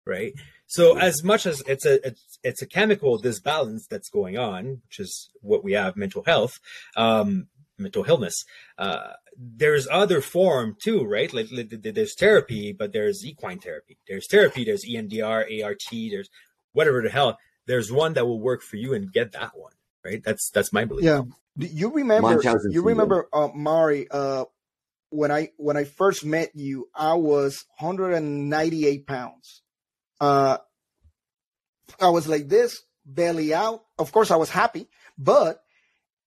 right?" So as much as it's a it's, it's a chemical disbalance that's going on, which is what we have mental health, um, mental illness. Uh, there's other form too, right? Like, like, there's therapy, but there's equine therapy. There's therapy. There's EMDR, ART. There's whatever the hell there's one that will work for you and get that one right that's that's my belief yeah you remember you remember uh, mari uh, when i when i first met you i was 198 pounds uh i was like this belly out. Of course, I was happy, but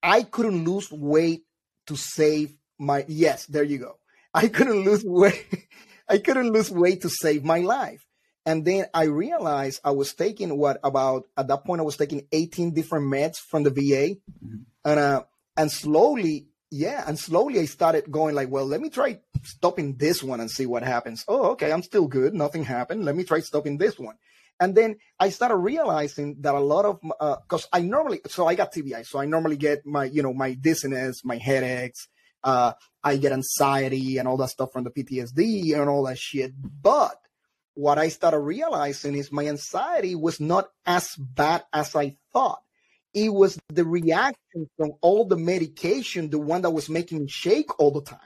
I couldn't lose weight to save my. Yes, there you go. I couldn't lose weight. I couldn't lose weight to save my life. And then I realized I was taking what about at that point I was taking 18 different meds from the VA, mm-hmm. and uh, and slowly, yeah, and slowly I started going like, well, let me try stopping this one and see what happens. Oh, okay, I'm still good. Nothing happened. Let me try stopping this one. And then I started realizing that a lot of because uh, I normally so I got TBI, so I normally get my you know my dizziness, my headaches, uh, I get anxiety and all that stuff from the PTSD and all that shit. But what I started realizing is my anxiety was not as bad as I thought. It was the reaction from all the medication, the one that was making me shake all the time.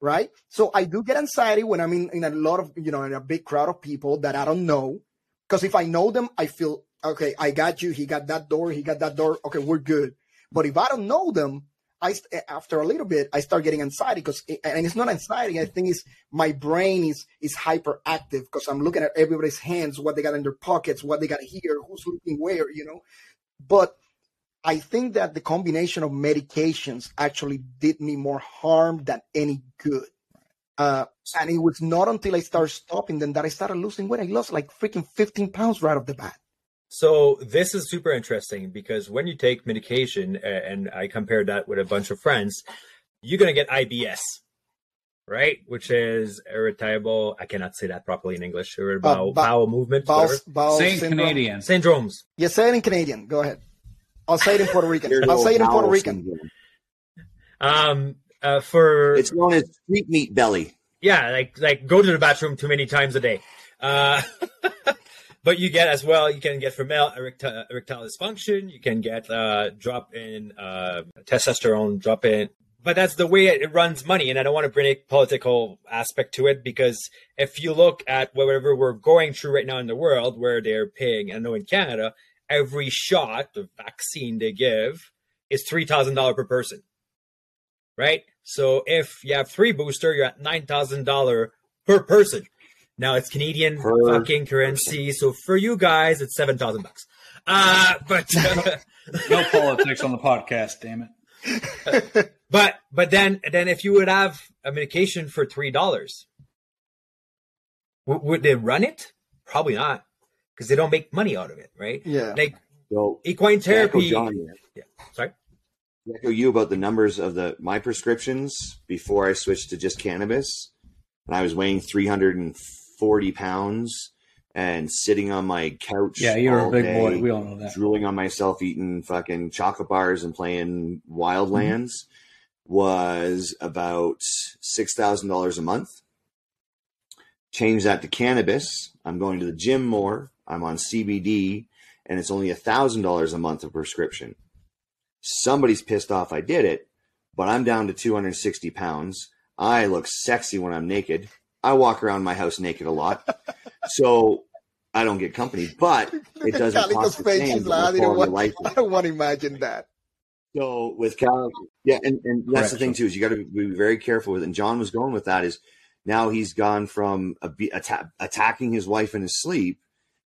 Right. So I do get anxiety when I'm in, in a lot of, you know, in a big crowd of people that I don't know. Because if I know them, I feel, okay, I got you. He got that door. He got that door. Okay, we're good. But if I don't know them, I eh, after a little bit I start getting anxiety because eh, and it's not anxiety I think it's my brain is is hyperactive because I'm looking at everybody's hands what they got in their pockets what they got here who's looking where you know but I think that the combination of medications actually did me more harm than any good. Uh, and it was not until I started stopping them that I started losing weight. I lost like freaking 15 pounds right off the bat. So this is super interesting because when you take medication, and I compared that with a bunch of friends, you're gonna get IBS, right? Which is irritable. I cannot say that properly in English. Irritable uh, bowel movement. Bowel, bowel Saying Canadian syndromes. Yeah, say it in Canadian. Go ahead. I'll say it in Puerto Rican. I'll say it in Puerto Rican. Um, uh, for it's known as street meat belly. Yeah, like like go to the bathroom too many times a day. Uh, but you get as well, you can get female erectile, erectile dysfunction. You can get uh, drop in uh, testosterone, drop in. But that's the way it runs money. And I don't want to bring a political aspect to it because if you look at whatever we're going through right now in the world where they're paying, I know in Canada, every shot, the vaccine they give is $3,000 per person. Right? So if you have three booster, you're at $9,000 per person. Now it's Canadian per fucking currency, so for you guys, it's seven thousand bucks. Uh, but uh, no politics on the podcast, damn it. but but then then if you would have a medication for three dollars, w- would they run it? Probably not, because they don't make money out of it, right? Yeah. Like so, equine therapy. John, yeah. Sorry. Echo you about the numbers of the my prescriptions before I switched to just cannabis, and I was weighing 340 pounds and sitting on my couch. Yeah, you're a big day, boy. We all know that. Drooling on myself, eating fucking chocolate bars and playing Wildlands mm-hmm. was about $6,000 a month. Change that to cannabis. I'm going to the gym more. I'm on CBD and it's only a $1,000 a month of prescription. Somebody's pissed off I did it, but I'm down to 260 pounds. I look sexy when I'm naked. I walk around my house naked a lot, so I don't get company. But it doesn't cost the same. I, don't want, I don't want to imagine that. So with Cal, yeah, and, and that's Correct. the thing too is you got to be very careful with. It. And John was going with that is now he's gone from a, atta- attacking his wife in his sleep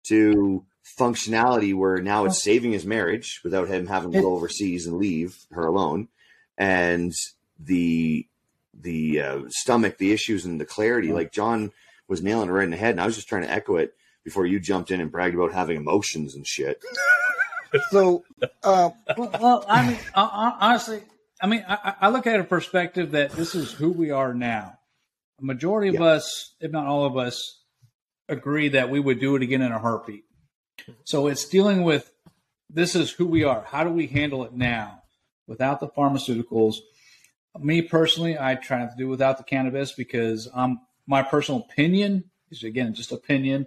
to functionality where now it's saving his marriage without him having to go overseas and leave her alone, and the the uh, stomach, the issues, and the clarity. Like John was nailing it right in the head, and I was just trying to echo it before you jumped in and bragged about having emotions and shit. so, uh, well, well, I mean, honestly, I mean, I, I, look at a perspective that this is who we are now. A majority of yeah. us, if not all of us, agree that we would do it again in a heartbeat. So it's dealing with this is who we are. How do we handle it now without the pharmaceuticals? Me personally, I try not to do without the cannabis because I'm my personal opinion is again just opinion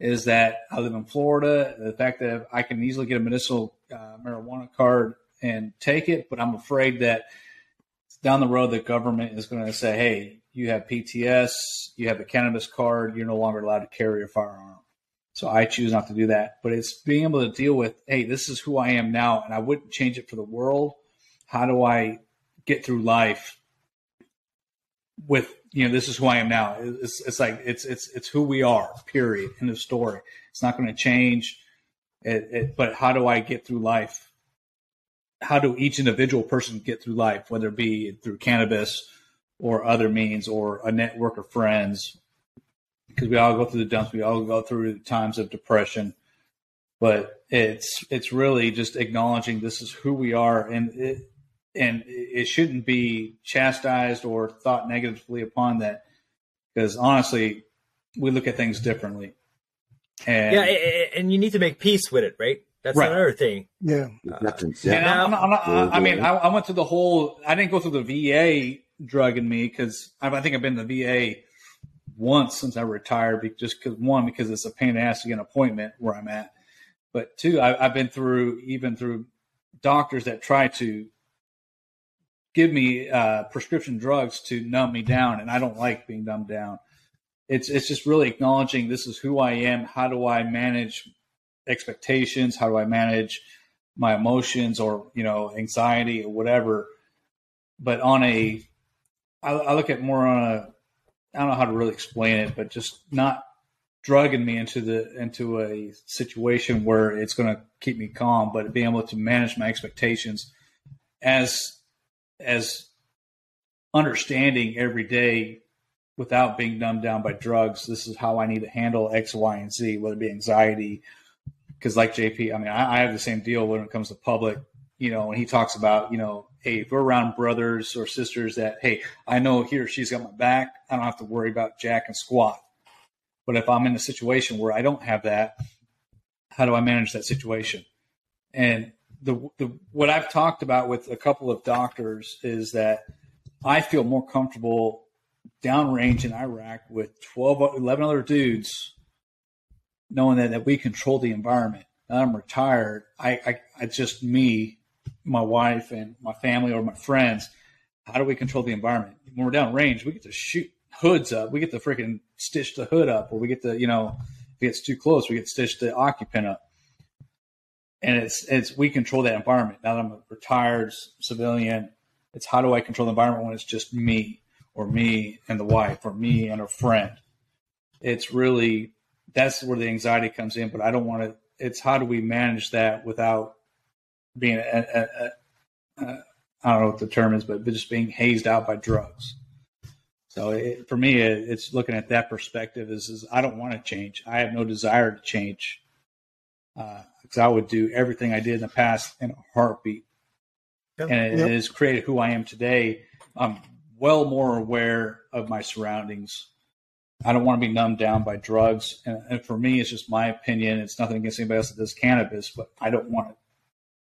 is that I live in Florida. The fact that I can easily get a medicinal uh, marijuana card and take it, but I'm afraid that down the road the government is going to say, "Hey, you have PTS, you have a cannabis card, you're no longer allowed to carry a firearm." So I choose not to do that. But it's being able to deal with, "Hey, this is who I am now, and I wouldn't change it for the world." How do I get through life with you know this is who I am now. It's, it's like it's it's it's who we are. Period. End of story. It's not going to change. It, it, but how do I get through life? How do each individual person get through life, whether it be through cannabis or other means or a network of friends? Because we all go through the dumps, we all go through times of depression, but it's it's really just acknowledging this is who we are, and it, and it shouldn't be chastised or thought negatively upon that, because honestly, we look at things differently. And, yeah, and you need to make peace with it, right? That's right. another thing. Yeah. Uh, yeah. I'm, I'm not, i mean, I, I, went through the whole. I didn't go through the VA drugging me because I, I, think I've been to the VA once since I retired. Just because one, because it's a pain in the ass to get an appointment where I'm at, but two, I, I've been through even through doctors that try to give me uh, prescription drugs to numb me down, and I don't like being numbed down it's it's just really acknowledging this is who I am. How do I manage expectations? How do I manage my emotions or you know anxiety or whatever? But on a, I, I look at more on a, I don't know how to really explain it, but just not drugging me into the into a situation where it's going to keep me calm, but being able to manage my expectations as as understanding every day without being numbed down by drugs. This is how I need to handle X, Y, and Z, whether it be anxiety. Because, like JP, I mean, I, I, have the same deal when it comes to public. You know, when he talks about, you know, hey, if we're around brothers or sisters that, hey, I know he or she's got my back, I don't have to worry about jack and squat. But if I'm in a situation where I don't have that, how do I manage that situation? And the, the what I've talked about with a couple of doctors is that I feel more comfortable downrange in Iraq with 12, 11 other dudes, knowing that, that we control the environment. Now I'm retired. I, I, I just me, my wife, and my family or my friends. How do we control the environment? When we're down range, we get to shoot hoods up. We get to freaking stitch the hood up, or we get to, you know, if it gets too close, we get to stitch the occupant up. And it's it's we control that environment. Now that I'm a retired civilian, it's how do I control the environment when it's just me? or me and the wife or me and a friend. It's really that's where the anxiety comes in. But I don't want to. It's how do we manage that without being a, a, a, a I don't know what the term is, but, but just being hazed out by drugs. So it, for me, it, it's looking at that perspective. Is, is I don't want to change. I have no desire to change uh, because I would do everything I did in the past in a heartbeat, yep. and it, yep. it has created who I am today. I'm well more aware of my surroundings. I don't want to be numbed down by drugs. And, and, for me, it's just my opinion. It's nothing against anybody else that does cannabis, but I don't want to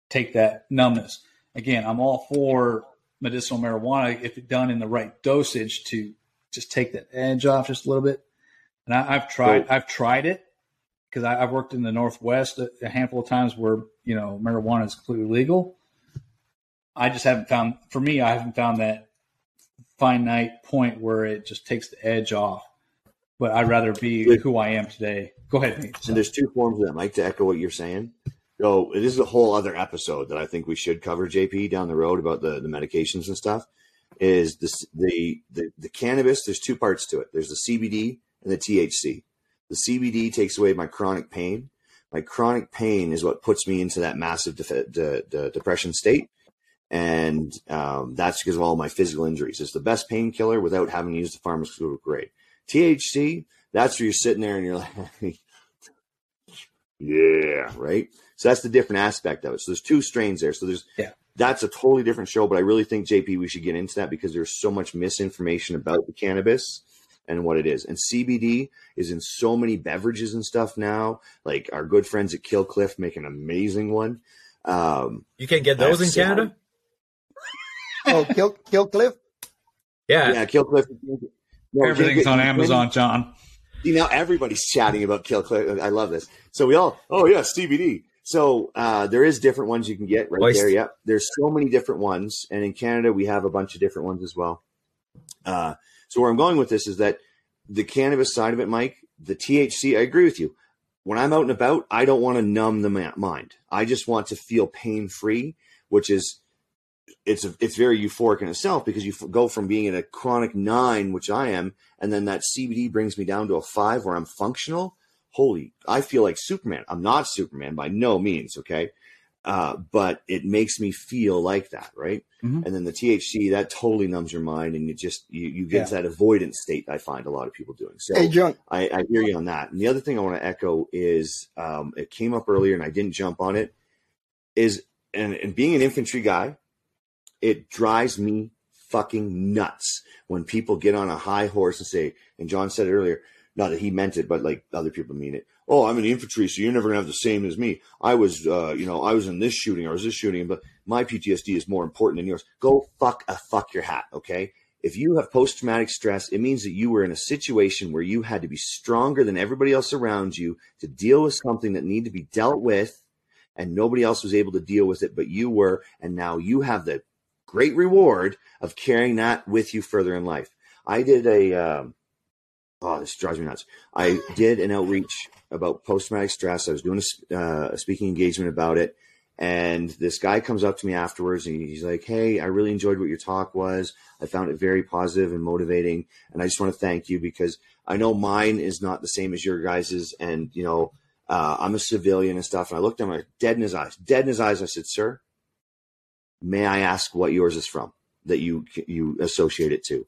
take that numbness. Again, I'm all for medicinal marijuana if it's done in the right dosage to just take that edge off just a little bit. And I, have tried, right. I've tried it because I've worked in the Northwest a, a handful of times where, you know, marijuana is completely legal. I just haven't found, for me, I haven't found that finite point where it just takes the edge off. But I'd rather be who I am today. Go ahead, Nate. And there's two forms of that, Mike, to echo what you're saying. So this is a whole other episode that I think we should cover, JP, down the road about the, the medications and stuff. Is this the, the the cannabis? There's two parts to it. There's the CBD and the THC. The CBD takes away my chronic pain. My chronic pain is what puts me into that massive de- de- de- depression state and um, that's because of all my physical injuries. It's the best painkiller without having to use the pharmaceutical grade. THC, that's where you're sitting there and you're like, yeah, right. So that's the different aspect of it. So there's two strains there. So there's yeah. That's a totally different show, but I really think JP we should get into that because there's so much misinformation about the cannabis and what it is. And CBD is in so many beverages and stuff now. Like our good friends at Kill Cliff make an amazing one. Um, you can get those in Canada oh, Kill Kill Cliff. Yeah, yeah, Kill Cliff. No, Everything's on Amazon, John. See, now everybody's chatting about Kill Cliff. I love this. So we all, oh yeah, CBD. So uh, there is different ones you can get right Voice. there. Yep, there's so many different ones, and in Canada we have a bunch of different ones as well. Uh, so where I'm going with this is that the cannabis side of it, Mike, the THC. I agree with you. When I'm out and about, I don't want to numb the mind. I just want to feel pain free, which is it's a, it's very euphoric in itself because you go from being in a chronic nine, which I am, and then that CBD brings me down to a five where I'm functional. holy, I feel like Superman. I'm not Superman by no means, okay? Uh, but it makes me feel like that, right? Mhm. And then the THC that totally numbs your mind, and you just you, you get Yeah. that avoidance state. I find a lot of people doing. So Hey, John. I, I hear you on that. And the other thing I want to echo is um, it came up earlier, and I didn't jump on it. Is and, and being an infantry guy, it drives me fucking nuts when people get on a high horse and say, and John said it earlier, not that he meant it, but like other people mean it. Oh, I'm in the infantry, so you're never gonna have the same as me. I was, uh, you know, I was in this shooting or I was this shooting, but my PTSD is more important than yours. Go fuck a fuck your hat, okay? If you have post traumatic stress, it means that you were in a situation where you had to be stronger than everybody else around you to deal with something that needed to be dealt with, and nobody else was able to deal with it, but you were, and now you have the great reward of carrying that with you further in life. I did a, um, oh, this drives me nuts. I did an outreach about post traumatic stress. I was doing a, uh, a speaking engagement about it. And this guy comes up to me afterwards and he's like, Hey, I really enjoyed what your talk was. I found it very positive and motivating. And I just want to thank you because I know mine is not the same as your guys's. And, you know, uh, I'm a civilian and stuff. And I looked at him like, dead in his eyes, dead in his eyes. I said, Sir, may I ask what yours is from that you, you associate it to?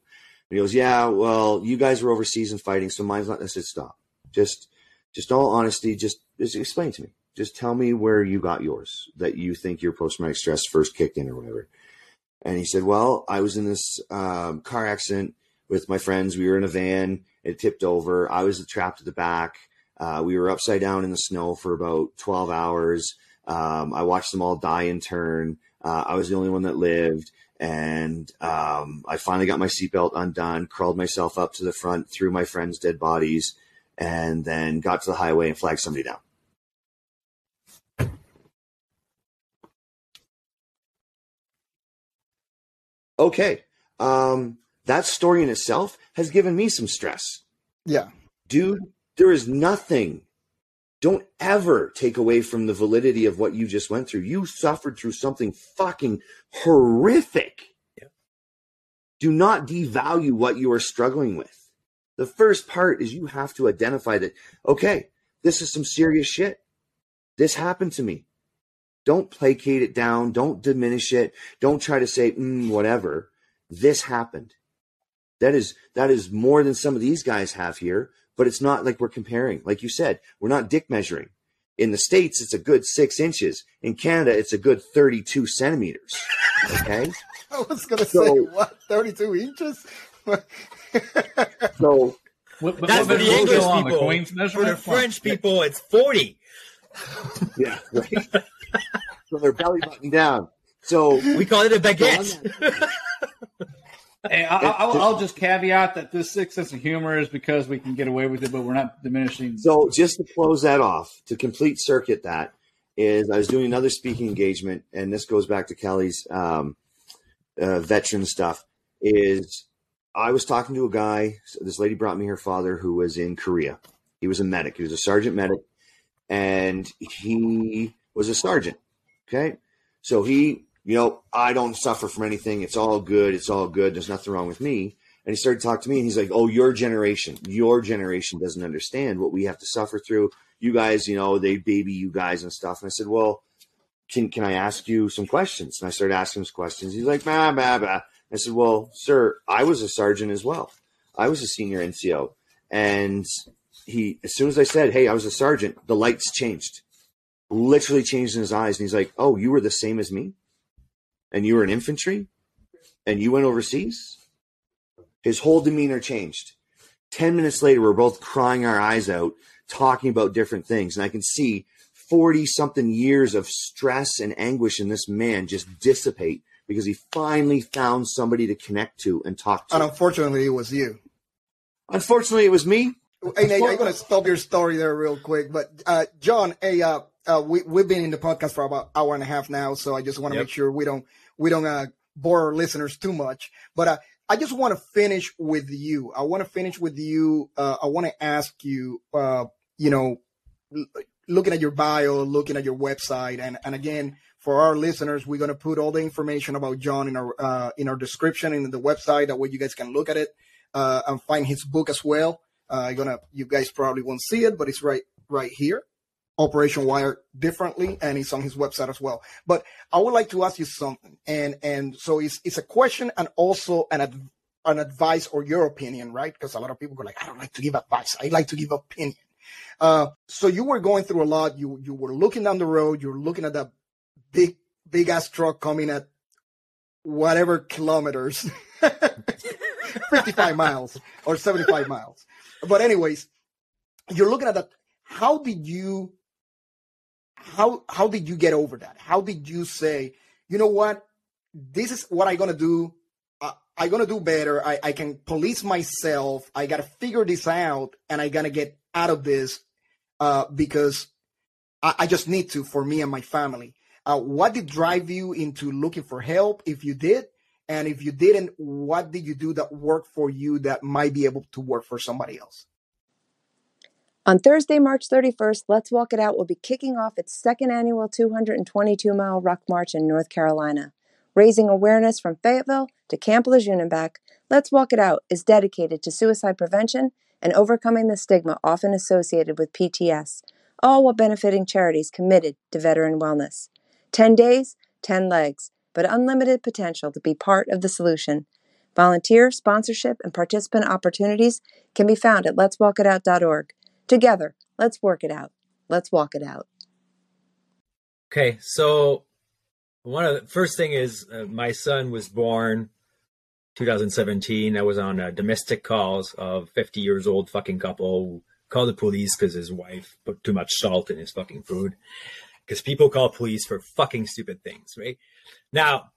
He goes, Yeah, well, you guys were overseas and fighting, so mine's not. I said, Stop. Just, just all honesty, just, just explain to me. Just tell me where you got yours that you think your post traumatic stress first kicked in or whatever. And he said, Well, I was in this um, car accident with my friends. We were in a van. It tipped over. I was trapped at the back. Uh, we were upside down in the snow for about 12 hours. Um, I watched them all die in turn. Uh, I was the only one that lived. And um, I finally got my seatbelt undone, crawled myself up to the front, threw my friends' dead bodies, and then got to the highway and flagged somebody down. Okay. Um, that story in itself has given me some stress. Yeah. Dude, there is nothing. Don't ever take away from the validity of what you just went through. You suffered through something fucking horrific. Yeah. Do not devalue what you are struggling with. The first part is you have to identify that, okay, this is some serious shit. This happened to me. Don't placate it down. Don't diminish it. Don't try to say, mm, whatever. This happened. That is that is more than some of these guys have here, but it's not like we're comparing. Like you said, we're not dick measuring. In the States, it's a good six inches. In Canada, it's a good 32 centimeters. Okay. I was gonna So- say what, thirty-two inches? So What, what, That's for the English on, people. The Queen's For the French people, it's 40. yeah, right. so they're belly button down. So We call it a baguette. Hey, I, I, I'll, I'll just caveat that this sick sense of humor is because we can get away with it, but we're not diminishing. So just to close that off, to complete circuit that is I was doing another speaking engagement, and this goes back to Kelly's um, uh, veteran stuff. Is I was talking to a guy. This lady brought me her father who was in Korea. He was a medic. He was a sergeant medic, and he was a sergeant. Okay, so he, you know, I don't suffer from anything. It's all good. It's all good. There's nothing wrong with me. And he started talking to me, and he's like, "Oh, your generation, your generation doesn't understand what we have to suffer through. You guys, you know, they baby you guys and stuff." And I said, "Well, can can I ask you some questions?" And I started asking him some questions. He's like, "Bah, bah, bah." I said, "Well, sir, I was a sergeant as well. I was a senior NCO." And he, as soon as I said, "Hey, I was a sergeant," the lights changed, literally changed in his eyes, and he's like, "Oh, you were the same as me, and you were in infantry, and you went overseas." His whole demeanor changed. 10 minutes later, we're both crying our eyes out, talking about different things. And I can see 40 something years of stress and anguish in this man just dissipate because he finally found somebody to connect to and talk to. And unfortunately, it was you. Unfortunately, it was me. Hey, Nate, I'm going to stop your story there real quick. But uh, John, hey, uh, uh, we we've been in the podcast for about hour and a half now, so I just want to Yep. make sure we don't we don't uh, bore our listeners too much. But uh, I just want to finish with you. I want to finish with you. Uh, I want to ask you, uh, you know, l- looking at your bio, looking at your website, and and again for our listeners, we're going to put all the information about John in our uh, in our description in the website. That way, you guys can look at it uh, and find his book as well. Uh, gonna you guys probably won't see it, but it's right right here. Operation Wired Differently, and it's on his website as well. But I would like to ask you something, and and so it's it's a question and also an ad, an advice or your opinion, right? Because a lot of people go like, I don't like to give advice, I like to give opinion. Uh, so you were going through a lot. You you were looking down the road. You're looking at that big big ass truck coming at whatever kilometers, fifty five miles or seventy five miles. But anyways, you're looking at that. How did you how how did you get over that? How did you say, you know what, this is what I'm gonna do. I, I'm gonna do better. I, I can police myself. I gotta figure this out, and I gotta get out of this uh, because I, I, just need to for me and my family. Uh, what did drive you into looking for help, if you did? And if you didn't, what did you do that worked for you that might be able to work for somebody else? On Thursday, March 31st, Let's Walk It Out will be kicking off its second annual 222 mile ruck march in North Carolina. Raising awareness from Fayetteville to Camp Lejeune and back, Let's Walk It Out is dedicated to suicide prevention and overcoming the stigma often associated with PTS, all while benefiting charities committed to veteran wellness. 10 days, 10 legs, but unlimited potential to be part of the solution. Volunteer, sponsorship, and participant opportunities can be found at letswalkitout.org. Together, let's work it out. Let's walk it out. Okay, so one of the first thing is uh, my son was born 2017. I was on uh, domestic calls of 50 years old fucking couple called the police because his wife put too much salt in his fucking food. Because people call police for fucking stupid things, right? Now,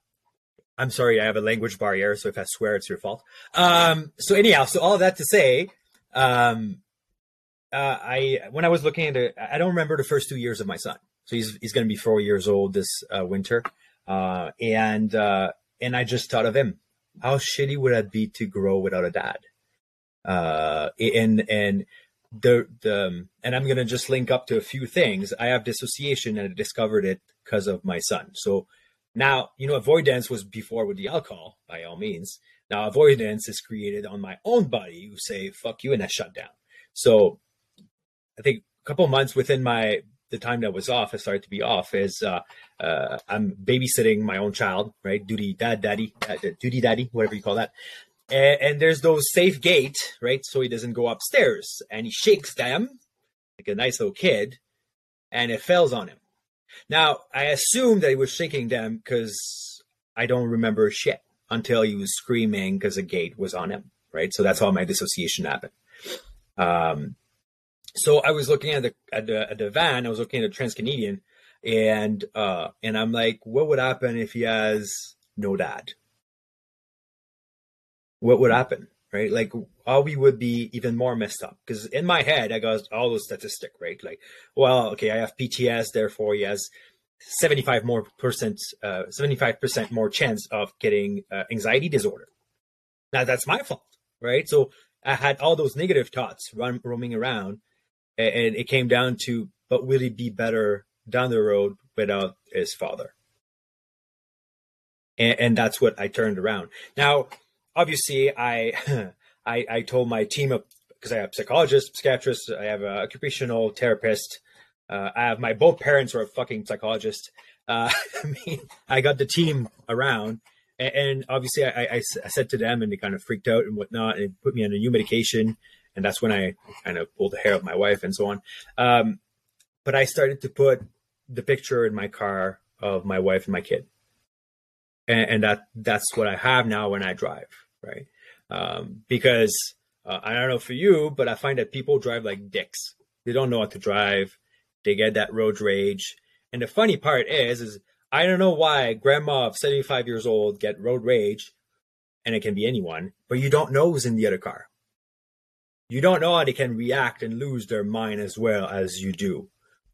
I'm sorry, I have a language barrier, so if I swear, it's your fault. Um, so anyhow, so all that to say, um, uh, I when I was looking at it, I don't remember the first two years of my son. So he's he's going to be four years old this uh, winter, uh, and uh, and I just thought of him. How shitty would that be to grow without a dad? Uh, and and the the and I'm gonna just link up to a few things. I have dissociation, and I discovered it because of my son. So now you know avoidance was before with the alcohol, by all means. Now avoidance is created on my own body. You say "fuck you" and I shut down. So I think a couple months within my the time that was off, I started to be off. Is uh, uh, I'm babysitting my own child, right? Duty dad, daddy, uh, duty daddy, whatever you call that. And, and, there's those safe gate, right? So he doesn't go upstairs, and he shakes them like a nice little kid, and it falls on him. Now I assume that he was shaking them because I don't remember shit until he was screaming because the gate was on him, right? So that's how my dissociation happened. Um, so I was looking at the at the at the van. I was looking at the Trans Canadian, and uh, and I'm like, what would happen if he has no dad? What would happen, right? Like, all we would be even more messed up because in my head I got all those statistics, right? Like, well, okay, I have PTS, therefore he has 75 more percent, uh, 75% more chance of getting uh, anxiety disorder. Now that's my fault, right? So I had all those negative thoughts run, roaming around and it came down to, but will he be better down the road without his father? And, and that's what I turned around. Now, obviously, I I, I told my team of because I have psychologists, psychiatrists, I have an occupational therapist. Uh, I have my both parents were fucking psychologist. Uh, I mean, I got the team around, and, and obviously, I, I, I, said to them, and they kind of freaked out and whatnot, and put me on a new medication and that's when I kind of pulled the hair of my wife and so on. Um, but I started to put the picture in my car of my wife and my kid, and, and that that's what I have now when I drive, right? Um, because uh, I don't know for you, but I find that people drive like dicks. They don't know how to drive. They get that road rage. And the funny part is, is I don't know why grandma of 75 years old get road rage, and it can be anyone, but you don't know who's in the other car you don't know how they can react and lose their mind as well as you do,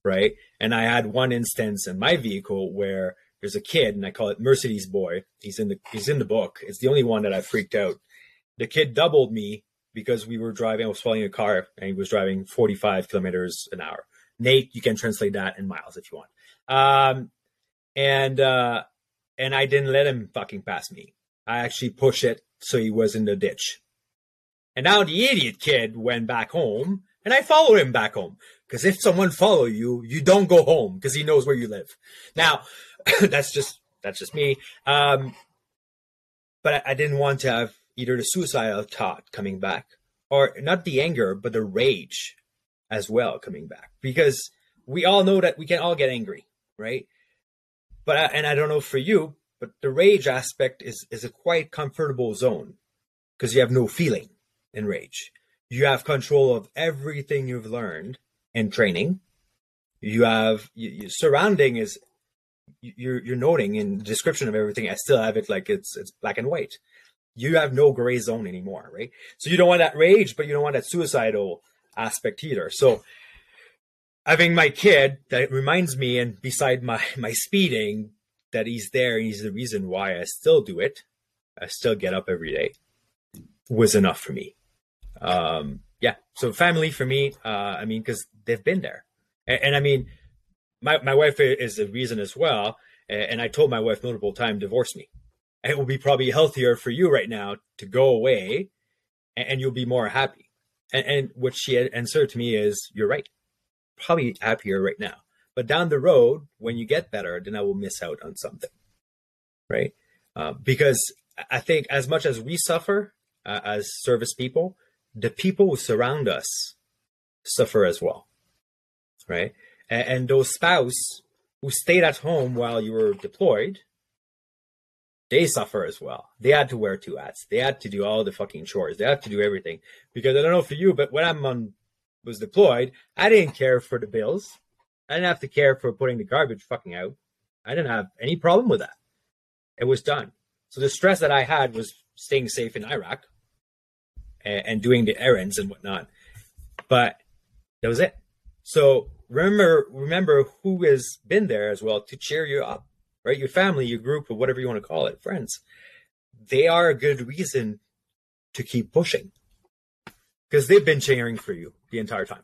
right? And I had one instance in my vehicle where there's a kid, and I call it Mercedes boy. He's in the he's in the book. It's the only one that I freaked out. The kid doubled me because we were driving. I was following a car, and he was driving 45 kilometers an hour. Nate, you can translate that in miles if you want. Um, and uh, and I didn't let him fucking pass me. I actually pushed it so he was in the ditch. And now the idiot kid went back home and I followed him back home. Because if someone follow you, you don't go home because he knows where you live. Now, that's just that's just me. Um, but I, I didn't want to have either the suicidal thought coming back or not the anger, but the rage as well coming back because we all know that we can all get angry, right? But I, and I don't know for you, but the rage aspect is is a quite comfortable zone because you have no feeling in rage. You have control of everything you've learned in training. You have you, you, surrounding is you're you're noting in description of everything. I still have it like it's it's black and white. You have no gray zone anymore, right? So you don't want that rage, but you don't want that suicidal aspect either. So having my kid that reminds me, and beside my my speeding, that he's there and he's the reason why I still do it. I still get up every day was enough for me. Um, yeah. So family for me, uh, I mean, cause they've been there. And, and, I mean, my, my wife is the reason as well. And I told my wife multiple times, divorce me. It will be probably healthier for you right now to go away and, and you'll be more happy. And, and what she answered to me is, you're right. Probably happier right now. But down the road, when you get better, then I will miss out on something, right? Uh, because I think as much as we suffer uh, as service people, the people who surround us suffer as well, right? And, and those spouse who stayed at home while you were deployed, they suffer as well. They had to wear two hats. They had to do all the fucking chores. They had to do everything because I don't know for you, but when I'm on was deployed, I didn't care for the bills. I didn't have to care for putting the garbage fucking out. I didn't have any problem with that. It was done. So the stress that I had was staying safe in Iraq and, and doing the errands and whatnot. But that was it. So remember, remember who has been there as well to cheer you up, right? Your family, your group, or whatever you want to call it, friends. They are a good reason to keep pushing because they've been cheering for you the entire time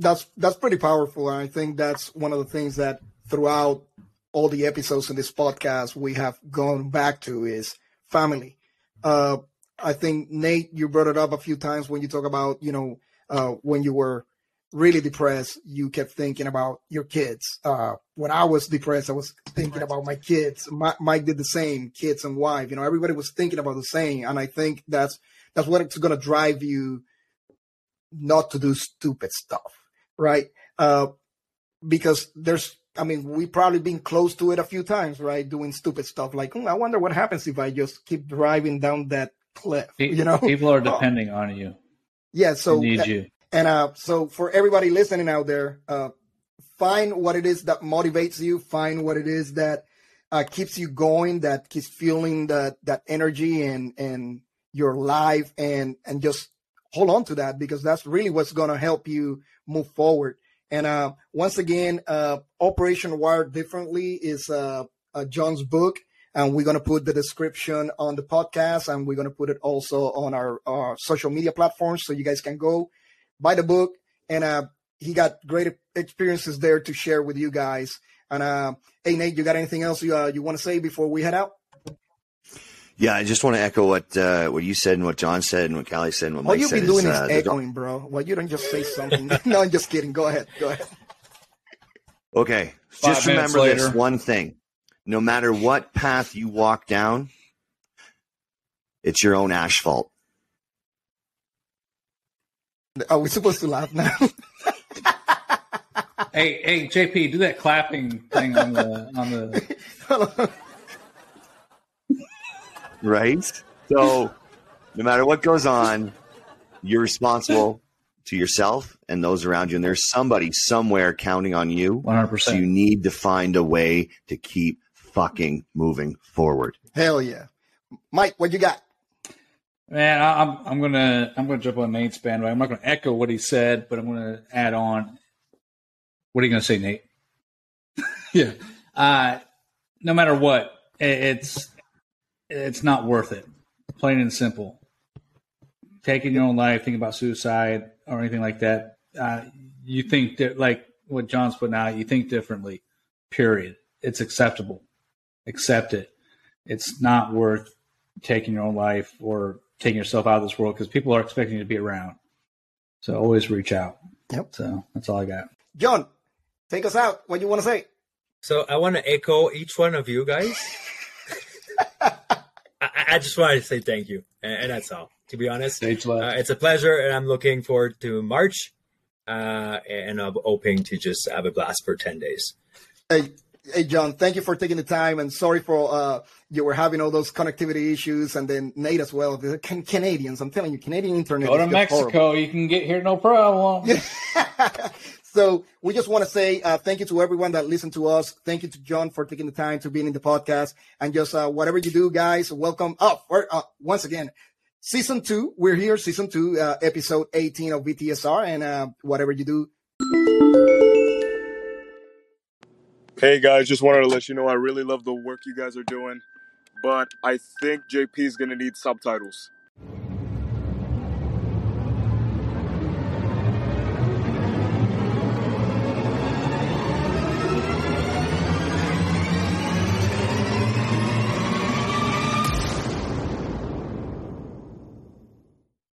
that's that's pretty powerful, and I think that's one of the things that throughout all the episodes in this podcast we have gone back to is family. Uh, I think Nate, you brought it up a few times when you talk about you know uh, when you were really depressed, you kept thinking about your kids. Uh, when I was depressed, I was thinking about my kids. My, Mike did the same, kids and wife. You know, everybody was thinking about the same, and I think that's that's what it's going to drive you not to do stupid stuff right? Uh, because there's, I mean, we've probably been close to it a few times, right? Doing stupid stuff like, oh, I wonder what happens if I just keep driving down that cliff. You know, people are depending oh. on you. Yeah, so they need you. And uh, so for everybody listening out there, uh, find what it is that motivates you. Find what it is that uh, keeps you going, that keeps fueling that that energy and and your life, and and just hold on to that because that's really what's going to help you move forward. And uh, once again, uh, Operation Wired Differently is uh, John's book, and we're going to put the description on the podcast, and we're going to put it also on our, our, social media platforms so you guys can go buy the book. And uh, he got great experiences there to share with you guys. And uh, hey, Nate, you got anything else you uh, you want to say before we head out? Yeah, I just want to echo what uh, what you said and what John said and what Callie said and what Mike All you've been doing is, uh, echoing, bro. Well, you don't just say something. no, I'm just kidding. Go ahead. Go ahead. Okay, Five just remember this one thing: no matter what path you walk down, it's your own asphalt. Are we supposed to laugh now? hey, hey, JP, do that clapping thing on the on the. right? So no matter what goes on, you're responsible to yourself and those around you. And there's somebody somewhere counting on you. 100%. So you need to find a way to keep fucking moving forward. Hell yeah. Mike, what you got? Man, I'm I'm gonna I'm gonna jump on Nate's bandwagon. I'm not gonna echo what he said, but I'm gonna add on. What are you gonna say, Nate? yeah. Uh, no matter what, it's it's not worth it. Plain and simple. Taking your own life, thinking about suicide or anything like that. Uh, you think that, like what John's putting out, you think differently. Period. It's acceptable. Accept it. It's not worth taking your own life or taking yourself out of this world because people are expecting you to be around. So always reach out. Yep. So that's all I got. John, take us out. What you want to say? So I want to echo each one of you guys. I, I just wanted to say thank you, and, and that's all. To be honest, uh, it's a pleasure, and I'm looking forward to March, uh, and I'm hoping to just have a blast for ten days. Hey, hey, John, thank you for taking the time, and sorry for uh, you were having all those connectivity issues, and then Nate as well. Can- Canadians, I'm telling you, Canadian internet. Go to just horrible. Mexico. You can get here no problem. so we just want to say uh, thank you to everyone that listened to us. Thank you to John for taking the time to being in the podcast and just uh, whatever you do, guys, welcome. Oh, for, uh, once again, season two, we're here, season two, uh, episode 18 of VTSR, and uh, whatever you do, Hey guys, just wanted to let you know I really love the work you guys are doing, but I think JP is gonna need subtitles.